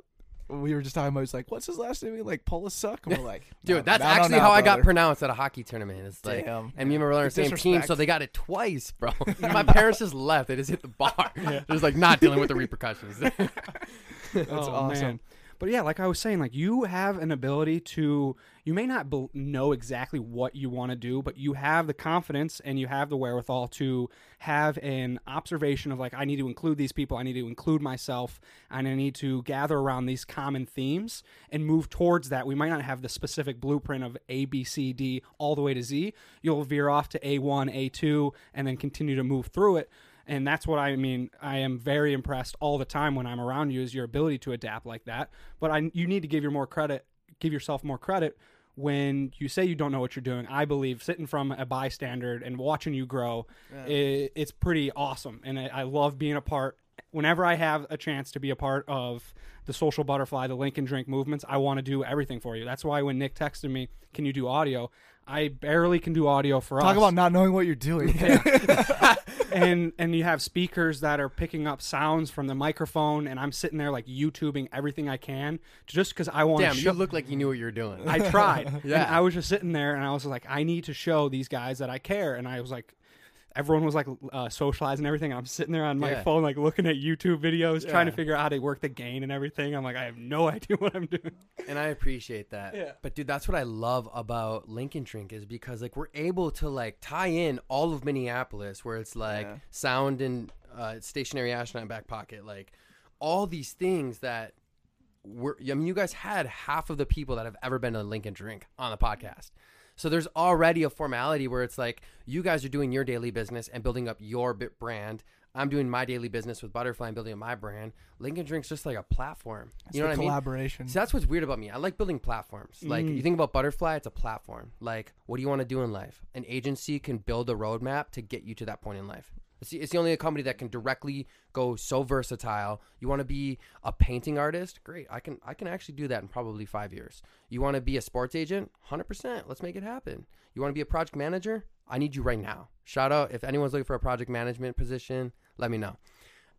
we were just talking about. He's like, "What's his last name?" Like Polisuck. And we're like, Dude, "No, that's I don't actually know, how I got pronounced at a hockey tournament. It's like, Damn. and me and my brother are on the The same team, so they got it twice, bro. my parents just left. They just hit the bar. Just like not dealing with the repercussions. That's oh, awesome. Man. But yeah, like I was saying, like you have an ability to. You may not bel know exactly what you want to do, but you have the confidence and you have the wherewithal to have an observation of like, I need to include these people, I need to include myself, and I need to gather around these common themes and move towards that. We might not have the specific blueprint of A, B, C, D all the way to Z. You'll veer off to A1, A2, and then continue to move through it and that's what I mean. I am very impressed all the time when I'm around you is your ability to adapt like that. But I, you need to give your more credit, give yourself more credit when you say you don't know what you're doing. I believe sitting from a bystander and watching you grow, i it's pretty awesome, and I, I love being a part. Whenever I have a chance to be a part of the social butterfly, the Link N Drink movements, I want to do everything for you. That's why when Nick texted me, "Can you do audio?" I barely can do audio for us Talk about not knowing what you're doing. and and you have speakers that are picking up sounds from the microphone and i'm sitting there like youtubing everything i can just because i want Damn, to you look like you knew what you were doing. i tried Yeah. and i was just sitting there and i was like i need to show these guys that i care and i was like everyone was like uh, socializing and everything i'm sitting there on my Yeah. phone like looking at youtube videos trying to figure out how to work the gain and everything i'm like i have no idea what i'm doing and I appreciate that. Yeah. But dude, that's what I love about Link N Drink is because like we're able to like tie in all of Minneapolis, where it's like Yeah. sound and uh, stationary astronaut back pocket, like all these things that we're I mean you guys had half of the people that have ever been to Link N Drink on the podcast. So there's already a formality where it's like you guys are doing your daily business and building up your bit brand. I'm doing my daily business with Butterfly and building up my brand. Link N Drink's just like a platform. It's you know what I mean? collaboration. So that's what's weird about me. I like building platforms. Like Mm. you think about Butterfly, it's a platform. Like what do you want to do in life? An agency can build a roadmap to get you to that point in life. It's the, it's the only company that can directly go so versatile. You want to be a painting artist? Great. I can I can actually do that in probably 5 years. You want to be a sports agent? 100%. Let's make it happen. You want to be a project manager? I need you right now. Shout out if anyone's looking for a project management position, let me know.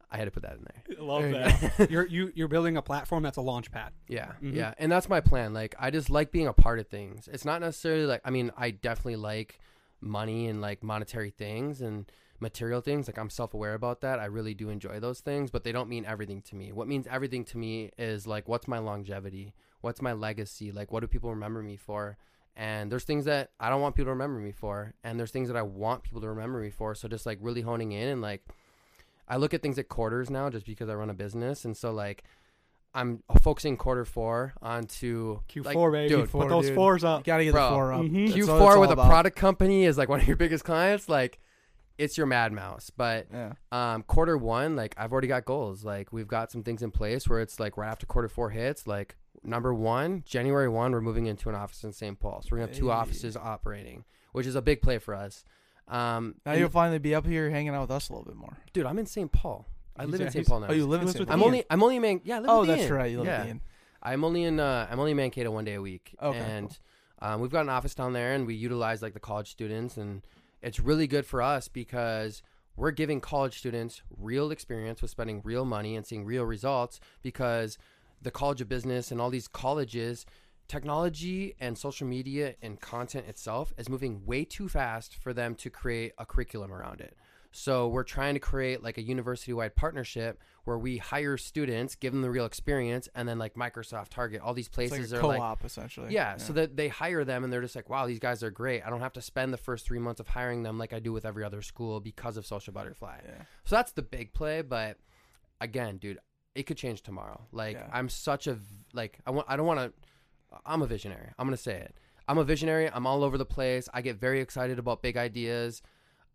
I had to put that in there. I love There you that. you're you, you're building a platform that's a launch pad. Yeah, Mhm. yeah, and that's my plan. Like, I just like being a part of things. It's not necessarily like I mean, I definitely like money and like monetary things and material things. Like, I'm self aware about that. I really do enjoy those things, but they don't mean everything to me. What means everything to me is like, what's my longevity? What's my legacy? Like, what do people remember me for? And there's things that I don't want people to remember me for, and there's things that I want people to remember me for. So just like really honing in and like, I look at things at quarters now, just because I run a business, and so like. I'm focusing quarter four onto Q4 like, baby. dude, Put Q4, those dude. fours You up. gotta get Bro. the four up. Mhm. That's what it's Q4 all with a product company is like one of your biggest clients. Like, it's your Mad Mouse. But Yeah. um, quarter one, like I've already got goals. Like we've got some things in place where it's like right after quarter four hits, like number one, January one, we're moving into an office in St. Paul. So we're gonna have two Hey. offices operating, which is a big play for us. Um, Now and- you'll finally be up here hanging out with us a little bit more. dude, I'm in St. Paul. I He's- live in St. Paul now. Oh, you live in St. Paul. I'm only I'm only in Man. Yeah, I live Oh, with that's Ian. right. You live yeah. with Ian. I'm only in uh, I'm only in Mankato one day a week, Okay, and um, we've got an office down there, and we utilize like the college students, and it's really good for us because we're giving college students real experience with spending real money and seeing real results because the College of Business and all these colleges. Technology and social media and content itself is moving way too fast for them to create a curriculum around it. So we're trying to create like a university-wide partnership where we hire students, give them the real experience, and then like Microsoft, Target, all these like places a are co-op like, essentially. yeah, so that they hire them and they're just like, wow, these guys are great. I don't have to spend the first three months of hiring them like I do with every other school because of Social Butterfly. Yeah. So that's the big play, but again, dude, it could change tomorrow. Like Yeah. I'm such a like I want I don't want to I'm a visionary. I'm going to say it. I'm a visionary. I'm all over the place. I get very excited about big ideas.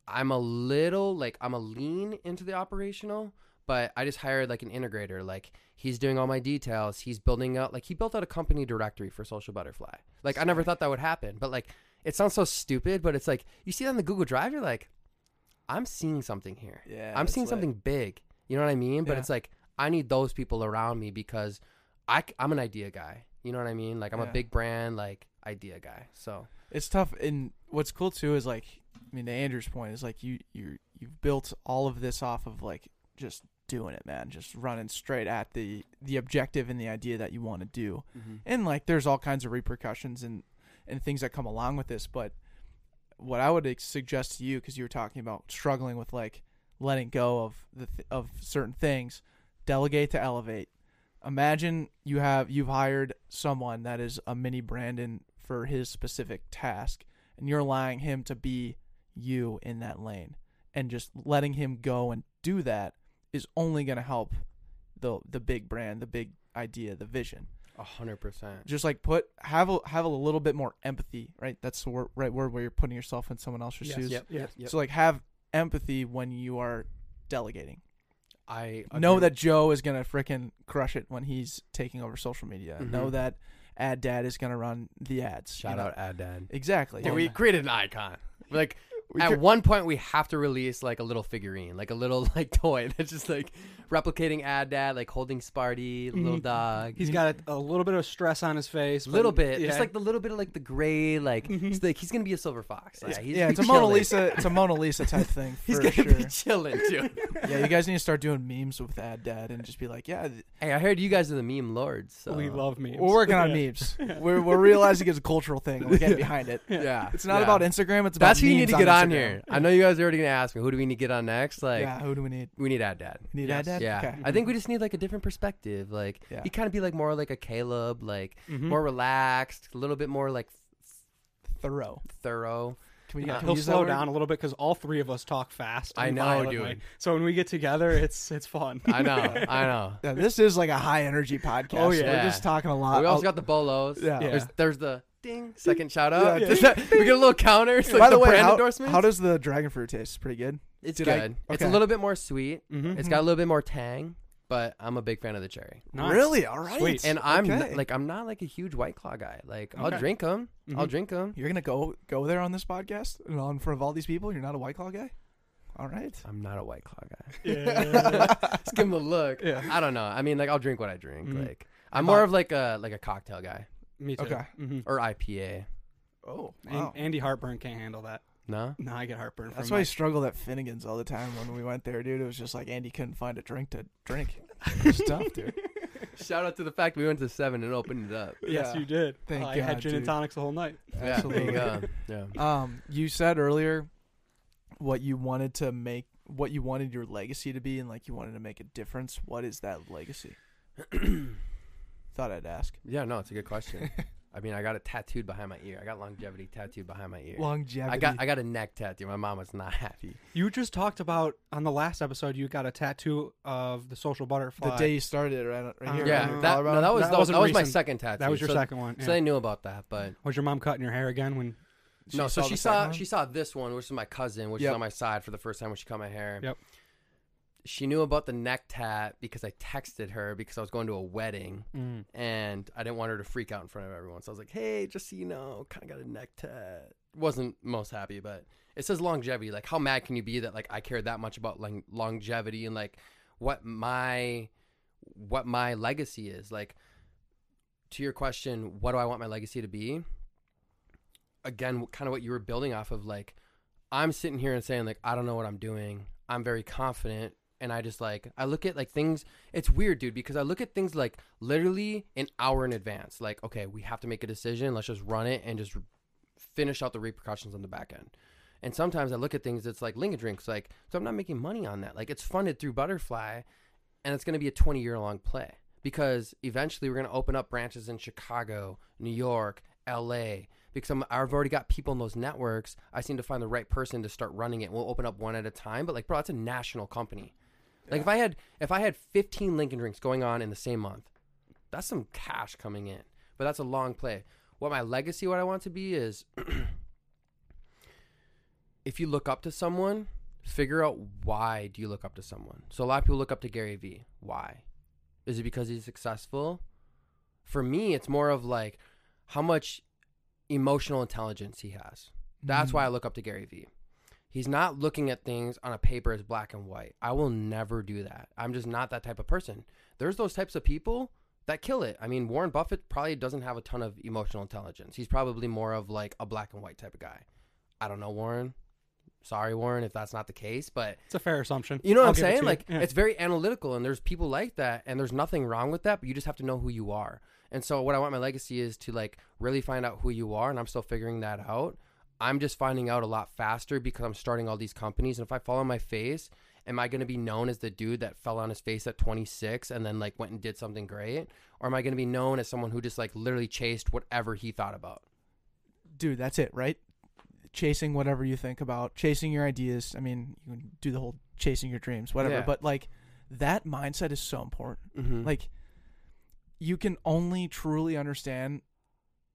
I'm a little like I'm a lean into the operational, but I just hired like an integrator. Like he's doing all my details. He's building out like he built out a company directory for Social Butterfly. Like I never thought that would happen, but like it sounds so stupid, but it's like you see that on the Google Drive, you're like, I'm seeing something here. Yeah. I'm seeing lit. something big. You know what I mean? But Yeah. it's like I need those people around me because I am an idea guy. You know what I mean? Like I'm Yeah. a big brand like idea guy. So It's tough, and what's cool too is like, I mean, to Andrew's point is like you you you've built all of this off of like just doing it, man, just running straight at the the objective and the idea that you want to do, mm-hmm. and like there's all kinds of repercussions and and things that come along with this, but what I would suggest to you because you were talking about struggling with like letting go of the th- of certain things, delegate to elevate. Imagine you have you've hired someone that is a mini Brandon for his specific task, and you're allowing him to be you in that lane, and just letting him go and do that is only going to help the the big brand, the big idea, the vision a hundred percent. just like put have a have a little bit more empathy right that's the word, right word where you're putting yourself in someone else's Yes, shoes Yep. Yeah. Yep. Yep. so like have empathy when you are delegating I know that joe is gonna frickin' crush it when he's taking over social media know Mhm. that ad dad is gonna run the ads you shout know? out Ad Dad. exactly Dude, we created an icon. Like We at could- one point, we have to release like a little figurine, like a little like toy that's just like replicating Ad Dad, like holding Sparty, the little dog. He's got a, a little bit of stress on his face. a little bit, yeah. just like the little bit of like the gray, like Mhm. it's like he's gonna be a silver fox. Yeah, he's yeah it's a mona lisa it's a mona lisa type thing He's for gonna sure be chilling too. yeah you guys need to start doing memes with ad dad and just be like yeah th- hey, I heard you guys are the meme lords. So. we love memes. we're working on Yeah. memes we're, we're realizing it's a cultural thing we're getting behind it Yeah, It's not yeah. about Instagram. It's about That's who you need to get on Instagram. here. I know you guys are already gonna ask me who do we need to get on next. Like, yeah, who do we need? we need Ad Dad. Need Yes. ad dad? Yeah, Okay. I think we just need like a different perspective. Like, Yeah. he kind of be like more like a Caleb, like Mhm. more relaxed, a little bit more like thorough. thorough. Can we, Yeah, can he'll slow down a little bit because all three of us talk fast. I know, violently. dude. So when we get together, it's it's fun. I know, I know. Yeah, this is like a high energy podcast. Oh, so yeah. we're just talking a lot. we also got the bolos. Yeah. Yeah. There's, there's the ding second shout out. Yeah, Does that- we get a little counter. It's like By the, the way, brand how, endorsements. how does the dragon fruit taste? Pretty good. it's did I- good. It's a okay. little bit more sweet. Mhm. It's got a little bit more tang, but I'm a big fan of the cherry. Nice. Really? All right. Sweet. And I'm Okay. n- like I'm not like a huge white claw guy. Like I'll Okay. drink them. I'll Mhm. drink them. You're gonna go go there on this podcast and on front of all these people. You're not a white claw guy. All right. I'm not a white claw guy. Yeah. Just give him a look. Yeah. I don't know. I mean, like I'll drink what I drink. Mhm. Like I'm more of like a like a cocktail guy Me too. Okay. hmm or IPA. Oh, And wow. Andy Heartburn can't handle that. No. No, I get heartburn. That's from why I my- struggled at Finnegan's all the time when we went there, dude. It was just like Andy couldn't find a drink to drink. It's tough, dude. Shout out to the fact we went to seven and opened it up. Yes, Yeah. you did. Thank I had God, gin and tonics the whole night. Yeah. Absolutely. you. Yeah. Um, you said earlier what you wanted to make, what you wanted your legacy to be, and like you wanted to make a difference. What is that legacy? Thought I'd ask. Yeah. No, it's a good question. I mean, I got it tattooed behind my ear. I got longevity tattooed behind my ear. Longevity. I got I got a neck tattoo. My mom was not happy. You just talked about on the last episode. You got a tattoo of the social butterfly. the day you started it, right, right here. Uh, Yeah, right that, no, that was That that, was, that was my second tattoo. that was your so, second one. So they knew about that, but Was your mom cutting your hair again when? no. So she saw one? she saw this one, which is my cousin, which Yep. is on my side for the first time when she cut my hair. Yep. She knew about the neck tat because I texted her because I was going to a wedding Mm. and I didn't want her to freak out in front of everyone. So I was like, "Hey, just so you know, kind of got a neck tat." Wasn't most happy, but it says longevity. Like, how mad can you be that like I care that much about like longevity and like what my what my legacy is? Like, to your question, what do I want my legacy to be? Again, kind of what you were building off of. Like, I'm sitting here and saying like I don't know what I'm doing. I'm very confident. And I just like I look at like things. It's weird, dude, because I look at things like literally an hour in advance. Like, okay, we have to make a decision. Let's just run it and just finish out the repercussions on the back end. And sometimes I look at things It's like Link N Drinks, like so I'm not making money on that. Like it's funded through Butterfly, and it's going to be a 20 year long play because eventually we're going to open up branches in Chicago, New York, L.A. Because I'm, I've already got people in those networks. I seem to find the right person to start running it. We'll open up one at a time, but like, bro, that's a national company. Like if I had if I had 15 Link N Drinks going on in the same month, that's some cash coming in. But that's a long play. What my legacy, what I want to be is if you look up to someone, figure out why do you look up to someone. So a lot of people look up to Gary Vee. Why? Is it because he's successful? For me, it's more of like how much emotional intelligence he has. That's mm. why I look up to Gary Vee. He's not looking at things on a paper as black and white. I will never do that. I'm just not that type of person. There's those types of people that kill it. I mean, Warren Buffett probably doesn't have a ton of emotional intelligence. He's probably more of like a black and white type of guy. I don't know Warren. Sorry, Warren, if that's not the case, but It's a fair assumption. you know what I'll I'm give it saying? Like Yeah. it's very analytical, and there's people like that, and there's nothing wrong with that. But you just have to know who you are. And so, what I want my legacy is to like really find out who you are, and I'm still figuring that out. I'm just finding out a lot faster because I'm starting all these companies, and if I fall on my face, am I going to be known as the dude that fell on his face at 26 and then like went and did something great, or am I going to be known as someone who just like literally chased whatever he thought about? dude, that's it, right? Chasing whatever you think about, chasing your ideas. I mean, you can do the whole chasing your dreams, whatever. Yeah. But like that mindset is so important. Mm-hmm. Like you can only truly understand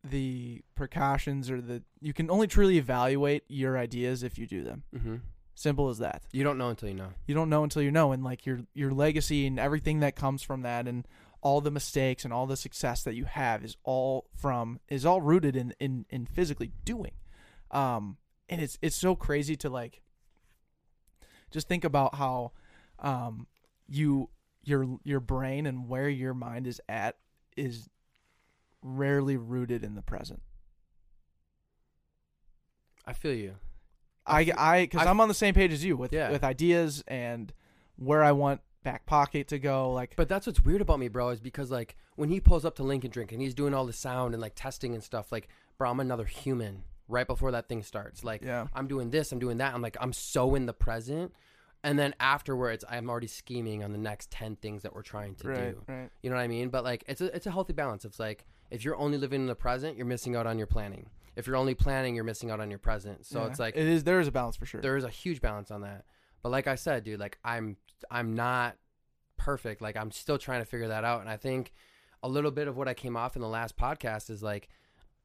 the precautions or the you can only truly evaluate your ideas if you do them. mm-hmm. Simple as that. you don't know until you know. You don't know until you know and like your your legacy and everything that comes from that and all the mistakes and all the success that you have is all from is all rooted in in in physically doing. Um and it's it's so crazy to like just think about how um you your your brain and where your mind is at is rarely rooted in the present. I feel you. I I because I'm on the same page as you with Yeah. with ideas and where I want back pocket to go. Like But that's what's weird about me, bro, is because like when he pulls up to Link N Drink and he's doing all the sound and like testing and stuff, like, bro, I'm another human right before that thing starts. Like, Yeah. I'm doing this, I'm doing that. I'm like, I'm so in the present. And then afterwards, I'm already scheming on the next ten things that we're trying to right, do. right. You know what I mean? But like, it's a it's a healthy balance. It's like if you're only living in the present, you're missing out on your planning. If you're only planning, you're missing out on your present. So Yeah. it's like it is. There is a balance for sure. there is a huge balance on that. But like I said, dude, like I'm I'm not perfect. Like I'm still trying to figure that out. And I think a little bit of what I came off in the last podcast is like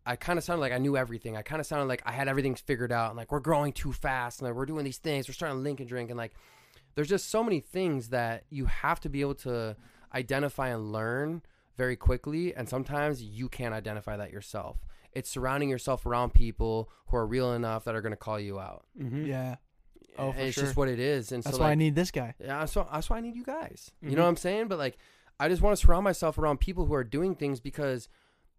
I kind of sounded like I knew everything. I kind of sounded like I had everything figured out and like we're growing too fast and like we're doing these things. We're starting to Link N Drink and like there's just so many things that you have to be able to identify and learn very quickly and sometimes you can't identify that yourself. It's surrounding yourself around people who are real enough that are going to call you out. Mm-hmm. yeah. Oh, And for it's sure. just what it is. And That's so why like, I need this guy. yeah, that's why, that's why I need you guys. You Mhm. know what I'm saying? But like, I just want to surround myself around people who are doing things because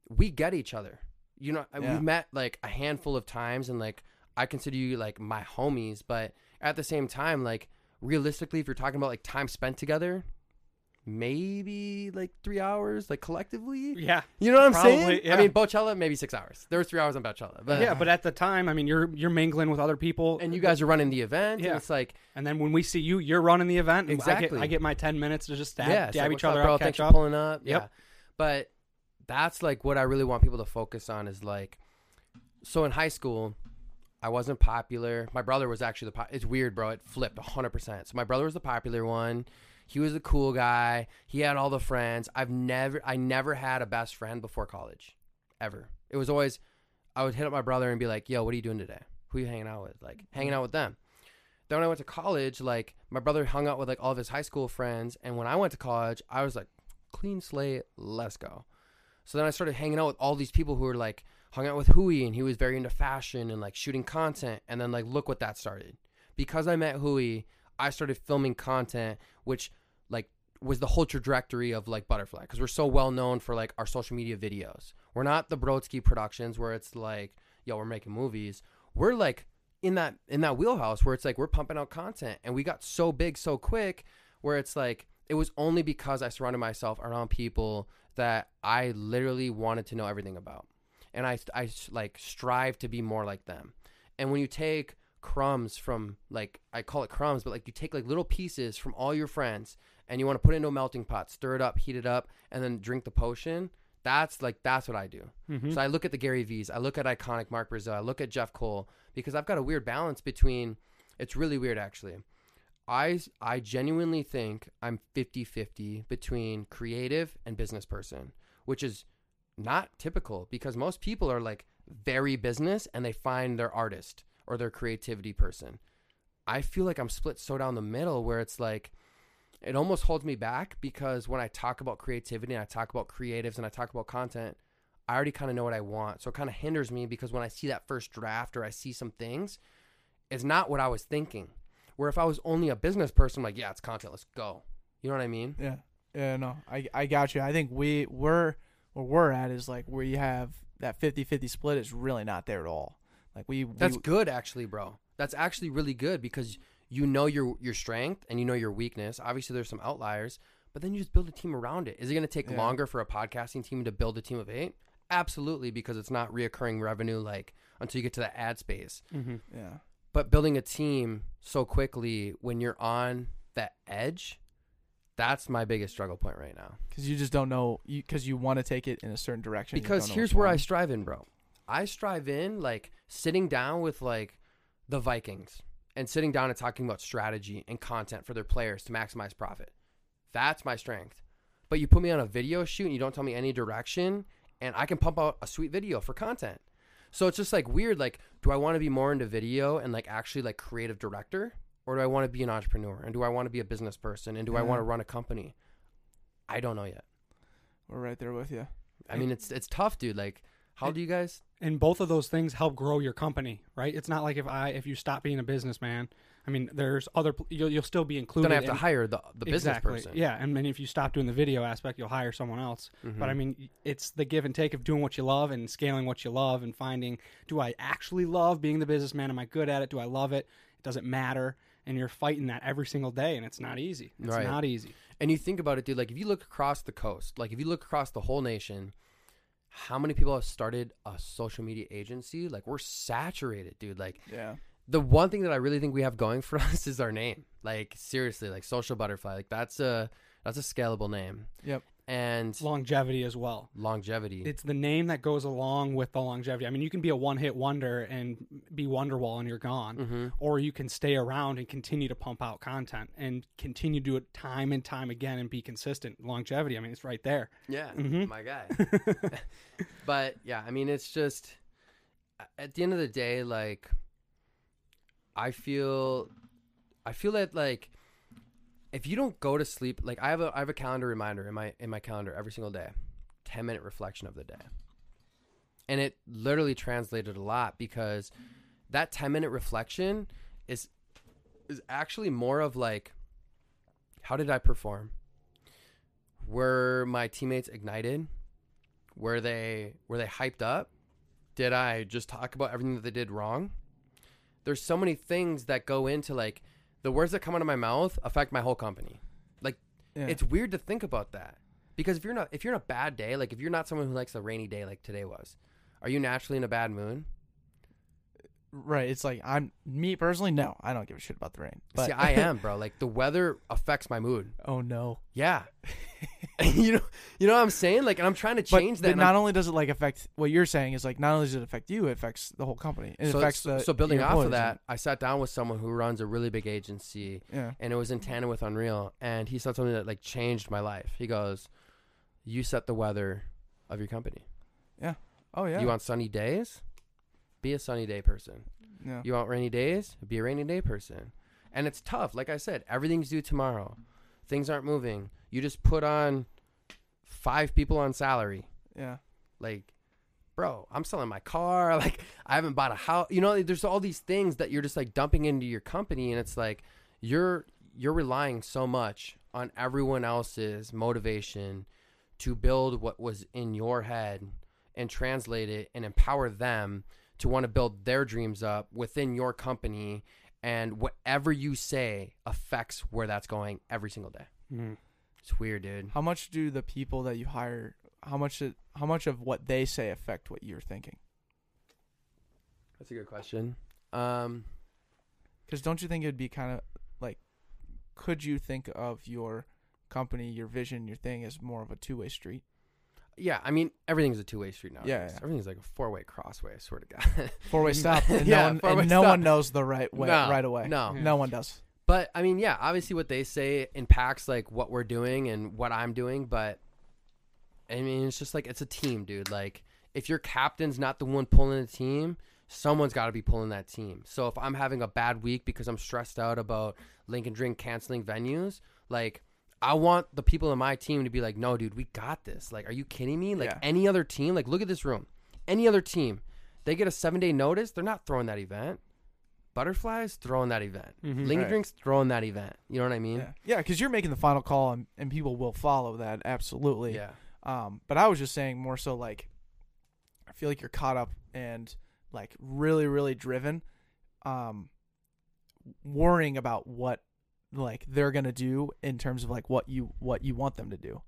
we get each other. You know, Yeah. we've met like a handful of times, and like I consider you like my homies. But at the same time, like realistically, if you're talking about like time spent together, maybe like three hours, like collectively. Yeah. You know what I'm Probably, saying? yeah. I mean, Bochella maybe six hours. There was three hours on Bochella, but yeah, but at the time, I mean, you're you're mingling with other people, and you guys are running the event. Yeah. and it's like and then when we see you, you're running the event. and I Exactly. get, I get my ten minutes to just dab, yeah, dab like, each "What's up, other bro? up, Thanks catch up. pulling up. Yep. Yeah, but that's like what I really want people to focus on is like, so in high school, I wasn't popular. My brother was actually the. Po- it's weird, bro. It flipped hundred percent. So my brother was the popular one. He was the cool guy. He had all the friends. I've never, I never had a best friend before college, ever. It was always, I would hit up my brother and be like, "Yo, what are you doing today? Who you hanging out with? Like, hanging out with them." Then when I went to college, like my brother hung out with like all of his high school friends, and when I went to college, I was like, clean slate, let's go. So then I started hanging out with all these people who were like hung out with Hui, and he was very into fashion and like shooting content, and then like look what that started. Because I met Hui, I started filming content, which like was the whole trajectory of like Butterfly, because we're so well known for like our social media videos. We're not the Brodsky Productions where it's like, yo, we're making movies. We're like in that in that wheelhouse where it's like we're pumping out content and we got so big so quick where it's like it was only because I surrounded myself around people that I literally wanted to know everything about and I I like strive to be more like them and when you take crumbs from like I call it crumbs but like you take like little pieces from all your friends and you want to put it into a melting pot stir it up heat it up and then drink the potion that's like that's what I do Mhm. so I look at the Gary Vee's, I look at iconic Mark Brazil, I look at Jeff Cole because I've got a weird balance between. It's really weird actually. I I genuinely think I'm 50-50 between creative and business person, which is not typical because most people are like very business and they find their artist or their creativity person. I feel like I'm split so down the middle where it's like it almost holds me back because when I talk about creativity and I talk about creatives and I talk about content, I already kind of know what I want. So it kind of hinders me because when I see that first draft or I see some things, it's not what I was thinking. Where if I was only a business person, I'm like, yeah, it's content, let's go. You know what I mean? Yeah. Yeah, no. I I got you. I think we we're where we're at is like where you have that 50-50 split is really not there at all. Like we That's we, good, actually, bro. That's actually really good because you know your your strength and you know your weakness. Obviously, there's some outliers, but then you just build a team around it. Is it going to take Yeah. longer for a podcasting team to build a team of eight? Absolutely, because it's not reoccurring revenue like until you get to the ad space. Mhm. yeah. But building a team so quickly when you're on that edge, that's my biggest struggle point right now. Cuz you just don't know you cuz you want to take it in a certain direction. Because here's where I strive in, bro. I strive in like sitting down with like the Vikings and sitting down and talking about strategy and content for their players to maximize profit. That's my strength. But you put me on a video shoot and you don't tell me any direction, and I can pump out a sweet video for content. So it's just like weird. Like, do I want to be more into video and like actually like creative director, or do I want to be an entrepreneur and do I want to be a business person and do I want to mm-hmm. run a company? I don't know yet. We're right there with you. I mean, it's it's tough, dude. Like, how do you guys? And both of those things help grow your company, right? It's not like if I if you stop being a businessman, I mean, there's other you'll you'll still be included. Then I have to hire the the business exactly. person. Yeah, and then if you stop doing the video aspect, you'll hire someone else. Mhm. But I mean, it's the give and take of doing what you love and scaling what you love and finding do I actually love being the businessman? Am I good at it? Do I love it? It doesn't matter. And you're fighting that every single day, and it's not easy. It's Right. not easy. And you think about it, dude. Like, if you look across the coast, like if you look across the whole nation, how many people have started a social media agency? Like, we're saturated, dude. Like, Yeah. the one thing that I really think we have going for us is our name. Like, seriously, like Social Butterfly. Like, that's a that's a scalable name. Yep. And longevity as well. longevity. It's the name that goes along with the longevity. I mean, you can be a one hit wonder and be Wonderwall and you're gone, hmm or you can stay around and continue to pump out content and continue to do it time and time again and be consistent. Longevity, I mean, it's right there. Yeah, Mhm. my guy. but yeah, I mean, it's just at the end of the day, like I feel, I feel that like if you don't go to sleep, like I have a I have a calendar reminder in my in my calendar every single day, ten minute reflection of the day, and it literally translated a lot because that ten minute reflection is is actually more of like how did I perform were my teammates ignited? Were they were they hyped up? Did I just talk about everything that they did wrong? There's so many things that go into like the words that come out of my mouth affect my whole company. Like Yeah. it's weird to think about that. Because if you're not if you're in a bad day, like if you're not someone who likes a rainy day like today was, are you naturally in a bad mood? Right. It's like I'm me personally. No, I don't give a shit about the rain. But See, I am, bro. Like the weather affects my mood. oh no. Yeah. you know you know what I'm saying? Like and I'm trying to But, change that. but and I'm- not only does it like affect what you're saying is like not only does it affect you, it affects the whole company. It so, affects so, the so building off of that, I sat down with someone who runs a really big agency, and- yeah. and it was in tandem with Unreal, and he said something that like changed my life. He goes, "You set the weather of your company. Yeah. Oh yeah. You want sunny days? Be a sunny day person. yeah. You want rainy days? Be a rainy day person." And it's tough. Like I said, everything's due tomorrow. Things aren't moving. You just put on five people on salary. yeah. like bro i'm selling my car like i haven't bought a house you know there's all these things that you're just like dumping into your company and it's like you're you're relying so much on everyone else's motivation to build what was in your head and translate it and empower them to want to build their dreams up within your company and whatever you say affects where that's going every single day Mhm. it's weird dude How much do the people that you hire? How much? How much of what they say affect what you're thinking? that's a good question um Because don't you think it'd be kind of like, could you think of your company, your vision, your thing as more of a two way street? Yeah, I mean everything's a two way street now. Yeah, yeah. everything's like a four way crossway. I swear to God. Four way stop, and Yeah, no one, and no stop. one knows the right way No, right away. no. no one does. but I mean, yeah, obviously what they say impacts like what we're doing and what I'm doing. But I mean, it's just like it's a team, dude. Like if your captain's not the one pulling the team, someone's got to be pulling that team. So if I'm having a bad week because I'm stressed out about Link N Drink canceling venues, like. I want the people in my team to be like, no, dude, we got this. Like, are you kidding me? Like, Yeah. any other team, like, look at this room. Any other team, they get a seven day notice, they're not throwing that event. Butterflies throwing that event. Mhm. Link N Right. Drinks throwing that event. You know what I mean? Yeah, yeah, because you're making the final call, and, and people will follow that absolutely. Yeah. Um, but I was just saying more so like, I feel like you're caught up and like really, really driven, um, worrying about what like they're gonna do in terms of like what you what you want them to do.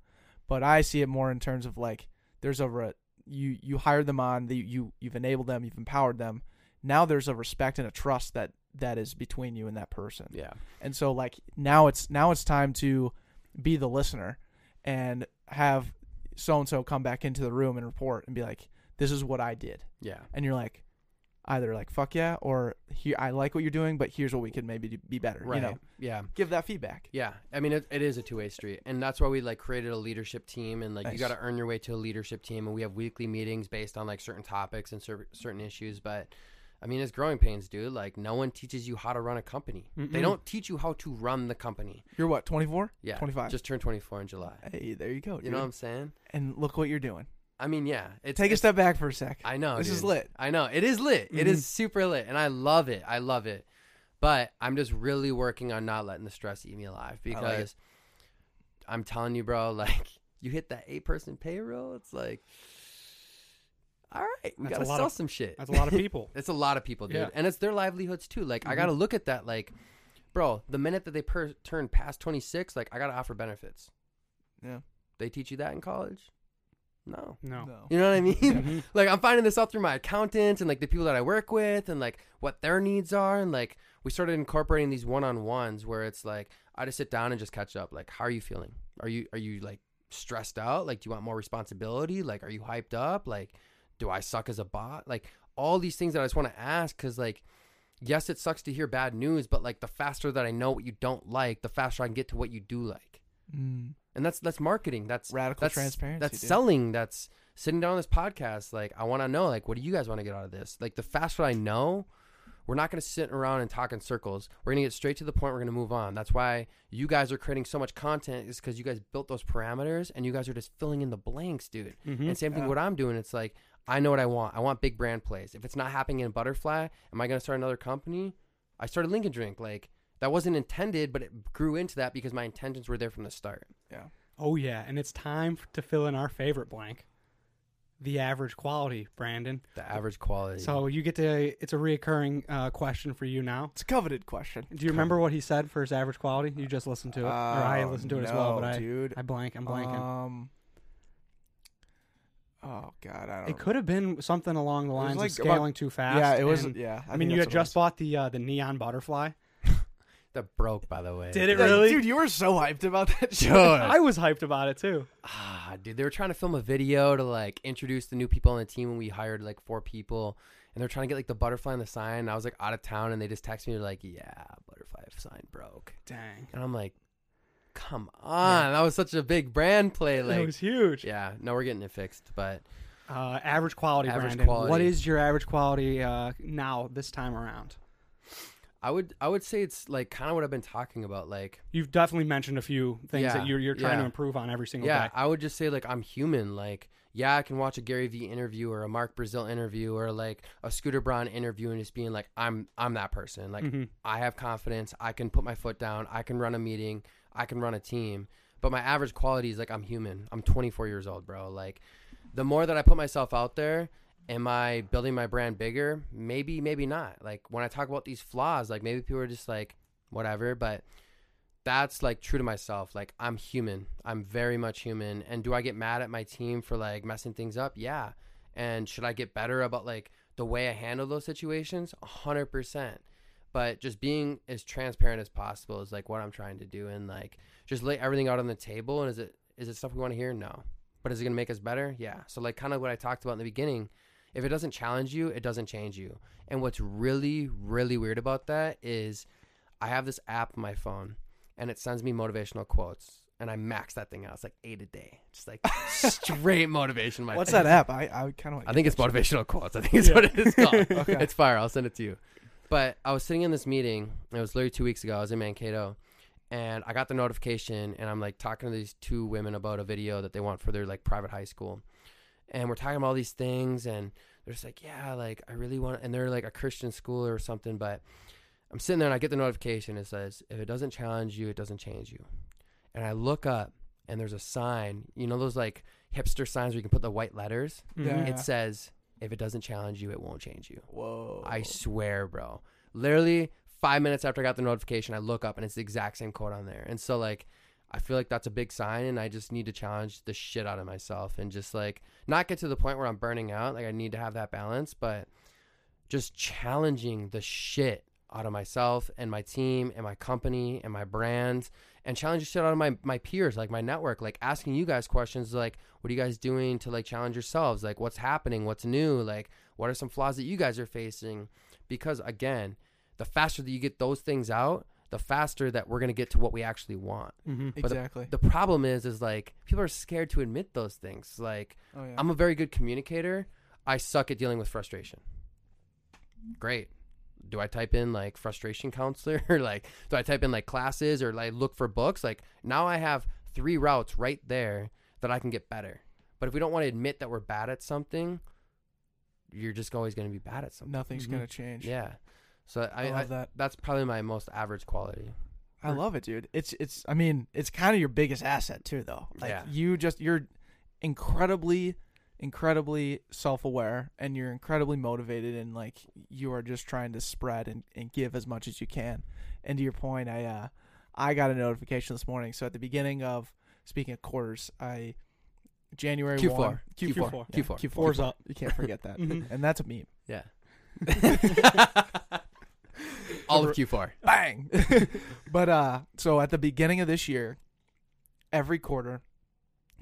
But I see it more in terms of like there's over a you you hired them on the you you've enabled them you've empowered them. Now there's a respect and a trust that that is between you and that person. Yeah. And so like now it's now it's time to be the listener and have so and so come back into the room and report and be like, This is what I did. Yeah. And you're like either like fuck yeah or here I like what you're doing, but here's what we could maybe do- be better. Right. You know, Yeah. give that feedback. Yeah. I mean, it, it is a two way street. And that's why we like created a leadership team. And like, you got to earn your way to a leadership team. And we have weekly meetings based on like certain topics and cer- certain issues. But I mean, it's growing pains, dude. Like, no one teaches you how to run a company. They Mm-mm. don't teach you how to run the company. You're what, 24? Yeah. 25. Just turned 24 in July. Hey, there you go. You know what I'm saying? and look what you're doing. I mean, yeah. It's, Take a it's- step back for a sec. I know. This is lit. I know. It is lit. It Mhm. is super lit. And I love it. I love it. But I'm just really working on not letting the stress eat me alive I like because I'm telling you, bro, like you hit that eight person payroll, it's like, all right, we That's a got to sell of- some shit. That's a lot of people. It's a lot of people, dude. Yeah. And it's their livelihoods too. Like, I Mm-hmm. got to look at that. Like, bro, the minute that they per- turn past 26, like, I got to offer benefits. Yeah. They teach you that in college? No. No. No. You know what I mean? Mhm. like I'm finding this out through my accountants and like the people that I work with and like what their needs are and like we started incorporating these one-on-ones where it's like I just sit down and just catch up like how are you feeling? Are you are you like stressed out? Like, do you want more responsibility? Like, are you hyped up? Like, do I suck as a bot? Like, all these things that I just want to ask because, like, yes, it sucks to hear bad news, but like, the faster that I know what you don't like, the faster I can get to what you do like. Mm. And that's that's marketing. That's Radical that's, transparency. That's dude. selling. That's sitting down on this podcast. Like, I want to know, like, what do you guys want to get out of this? Like, the faster I know, we're not going to sit around and talk in circles. We're going to get straight to the point. We're going to move on. That's why you guys are creating so much content is because you guys built those parameters and you guys are just filling in the blanks, dude. Mhm. And same thing Yeah. what I'm doing. It's like, I know what I want. I want big brand plays. If it's not happening in Butterfly, am I going to start another company? I started Link N Drink. Like, that wasn't intended, but it grew into that because my intentions were there from the start. Yeah. Oh yeah, and it's time to fill in our favorite blank, the average quality, Brandon. The average quality. So you get to. It's a reoccurring uh, question for you now. It's a coveted question. Do you remember what he said for his average quality? You just listened to it, or I Oh, listened to it as well, but I, dude. I blank. I'm blanking. Um. Oh God, I don't. it could have been something along the lines like of about- scaling too fast. Yeah, it was. and- yeah, I, mean, you had that's what it just bought the uh, the neon butterfly. That broke, by the way. Did it was. really? dude? You were so hyped about that shit. I was hyped about it too. Ah, dude, they were trying to film a video to like introduce the new people on the team, and we hired like four people, and they're trying to get like the butterfly and the sign. And I was like out of town, and they just texted me they're like, "Yeah, butterfly sign broke," Dang, and I'm like, "Come on, that was such a big brand play." it was huge. yeah, no, we're getting it fixed, but Uh, average quality, Average Brandon. quality. What is your average quality uh, now this time around? I would I would say it's like kind of what I've been talking about, like. You've definitely mentioned a few things Yeah, that you're you're trying to improve on every single Yeah, day. I would just say like I'm human. Like, yeah, I can watch a Gary Vee interview or a Mark Brazil interview or like a Scooter Braun interview and just being like, I'm I'm that person. Like, Mhm. I have confidence. I can put my foot down. I can run a meeting. I can run a team. But my average quality is like I'm human. I'm 24 years old, bro. Like, the more that I put myself out there, am I building my brand bigger? Maybe, maybe not. Like when I talk about these flaws, like maybe people are just like, whatever. But that's like true to myself. Like I'm human. I'm very much human. And do I get mad at my team for like messing things up? Yeah. And should I get better about like the way I handle those situations? A hundred percent. But just being as transparent as possible is like what I'm trying to do and like just lay everything out on the table. And is it is it stuff we want to hear? No. But is it gonna make us better? Yeah. So like kind of what I talked about in the beginning. If it doesn't challenge you, it doesn't change you. And what's really, really weird about that is I have this app on my phone and it sends me motivational quotes. And I max that thing out. It's like eight a day. Just like straight motivation. My What's face. that app? I I kind of. I think it's motivational quotes. I think it's what it is called. Okay. It's fire. I'll send it to you. But I was sitting in this meeting. It was literally two weeks ago. I was in Mankato, and I got the notification, and I'm like talking to these two women about a video that they want for their like private high school, and we're talking about all these things, and they're just like, yeah, like I really want, and they're like a Christian school or something, but I'm sitting there and I get the notification. It says, if it doesn't challenge you, it doesn't change you, and I look up, and there's a sign. You know those like hipster signs where you can put the white letters. Yeah. Mhm. It says, if it doesn't challenge you, it won't change you. Whoa. I swear, bro. Literally five minutes after I got the notification, I look up and it's the exact same quote on there. And so, like, I feel like that's a big sign, and I just need to challenge the shit out of myself and just like not get to the point where I'm burning out. Like, I need to have that balance, but just challenging the shit out of myself and my team and my company and my brand and challenge the shit out of my, my peers, like my network, like asking you guys questions like, what are you guys doing to like challenge yourselves? Like, what's happening? What's new? Like, what are some flaws that you guys are facing? Because again, the faster that you get those things out, the faster that we're going to get to what we actually want. Mhm. exactly. The problem is, is like people are scared to admit those things. Like, oh yeah. I'm a very good communicator. I suck at dealing with frustration. Great. Do I type in like frustration counselor or like do I type in like classes or like look for books? Like now I have three routes right there that I can get better. But if we don't want to admit that we're bad at something, you're just always going to be bad at something. Nothing's Mhm. gonna change. Yeah. So I, I I, love that. that's probably my most average quality. I love it, dude. It's it's. I mean, it's kind of your biggest asset too, though. Like Yeah. you just you're incredibly, incredibly self-aware, and you're incredibly motivated, and like you are just trying to spread and, and give as much as you can. And to your point, I uh, I got a notification this morning. So at the beginning of speaking of quarters, I January Q4. one Q4 Q4. yeah, Q4. Q4 Four's up. You can't forget that, Mhm. and that's a meme. Yeah. All of Q4. bang. but uh, so at the beginning of this year, every quarter,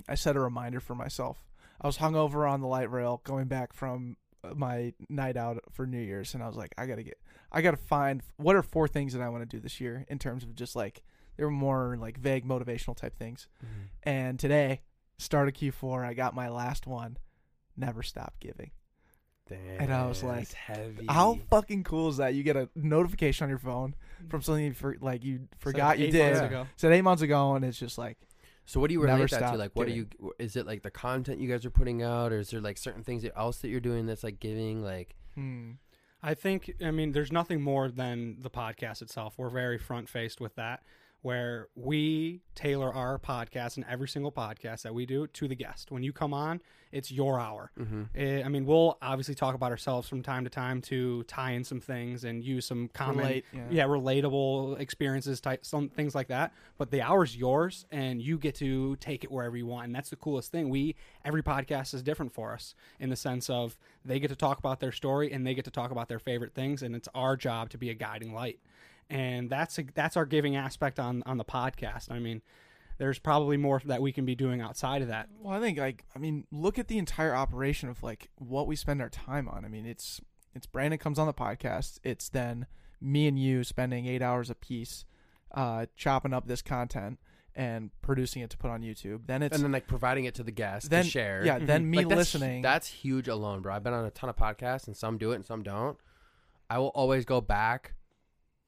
I set a reminder for myself. I was hungover on the light rail going back from uh, my night out for New Year's, and I was like, I gotta get, I gotta find what are four things that I want to do this year in terms of just like they were more like vague motivational type things. And today, start of Q4, I got my last one. Never stop giving. And I was like, heavy. How fucking cool is that? You get a notification on your phone from something you for, like you forgot you did. months ago. Said eight months ago, and it's just like So what do you Never relate that to? Like, what are you? Is it like the content you guys are putting out, or is there like certain things else that you're doing that's like giving? Like, hmm. I think, I mean, there's nothing more than the podcast itself. We're very front faced with that, where we tailor our podcast and every single podcast that we do to the guest. When you come on, it's your hour. mm-hmm. Eh, I mean, we'll obviously talk about ourselves from time to time to tie in some things and use some common, relate. yeah. Yeah. relatable experiences, type some things like that. But the hour's yours, and you get to take it wherever you want, and that's the coolest thing. We every podcast is different for us in the sense of they get to talk about their story and they get to talk about their favorite things, and it's our job to be a guiding light. And that's a, that's our giving aspect on on the podcast. I mean, there's probably more that we can be doing outside of that. Well, I think like I mean, look at the entire operation of like what we spend our time on. I mean, it's it's Brandon comes on the podcast. It's then me and you spending eight hours a piece, uh, chopping up this content and producing it to put on YouTube. Then it's and then like providing it to the guests then to share. yeah, then me Like, that's, listening. That's huge alone, bro. I've been on a ton of podcasts, and some do it and some don't. I will always go back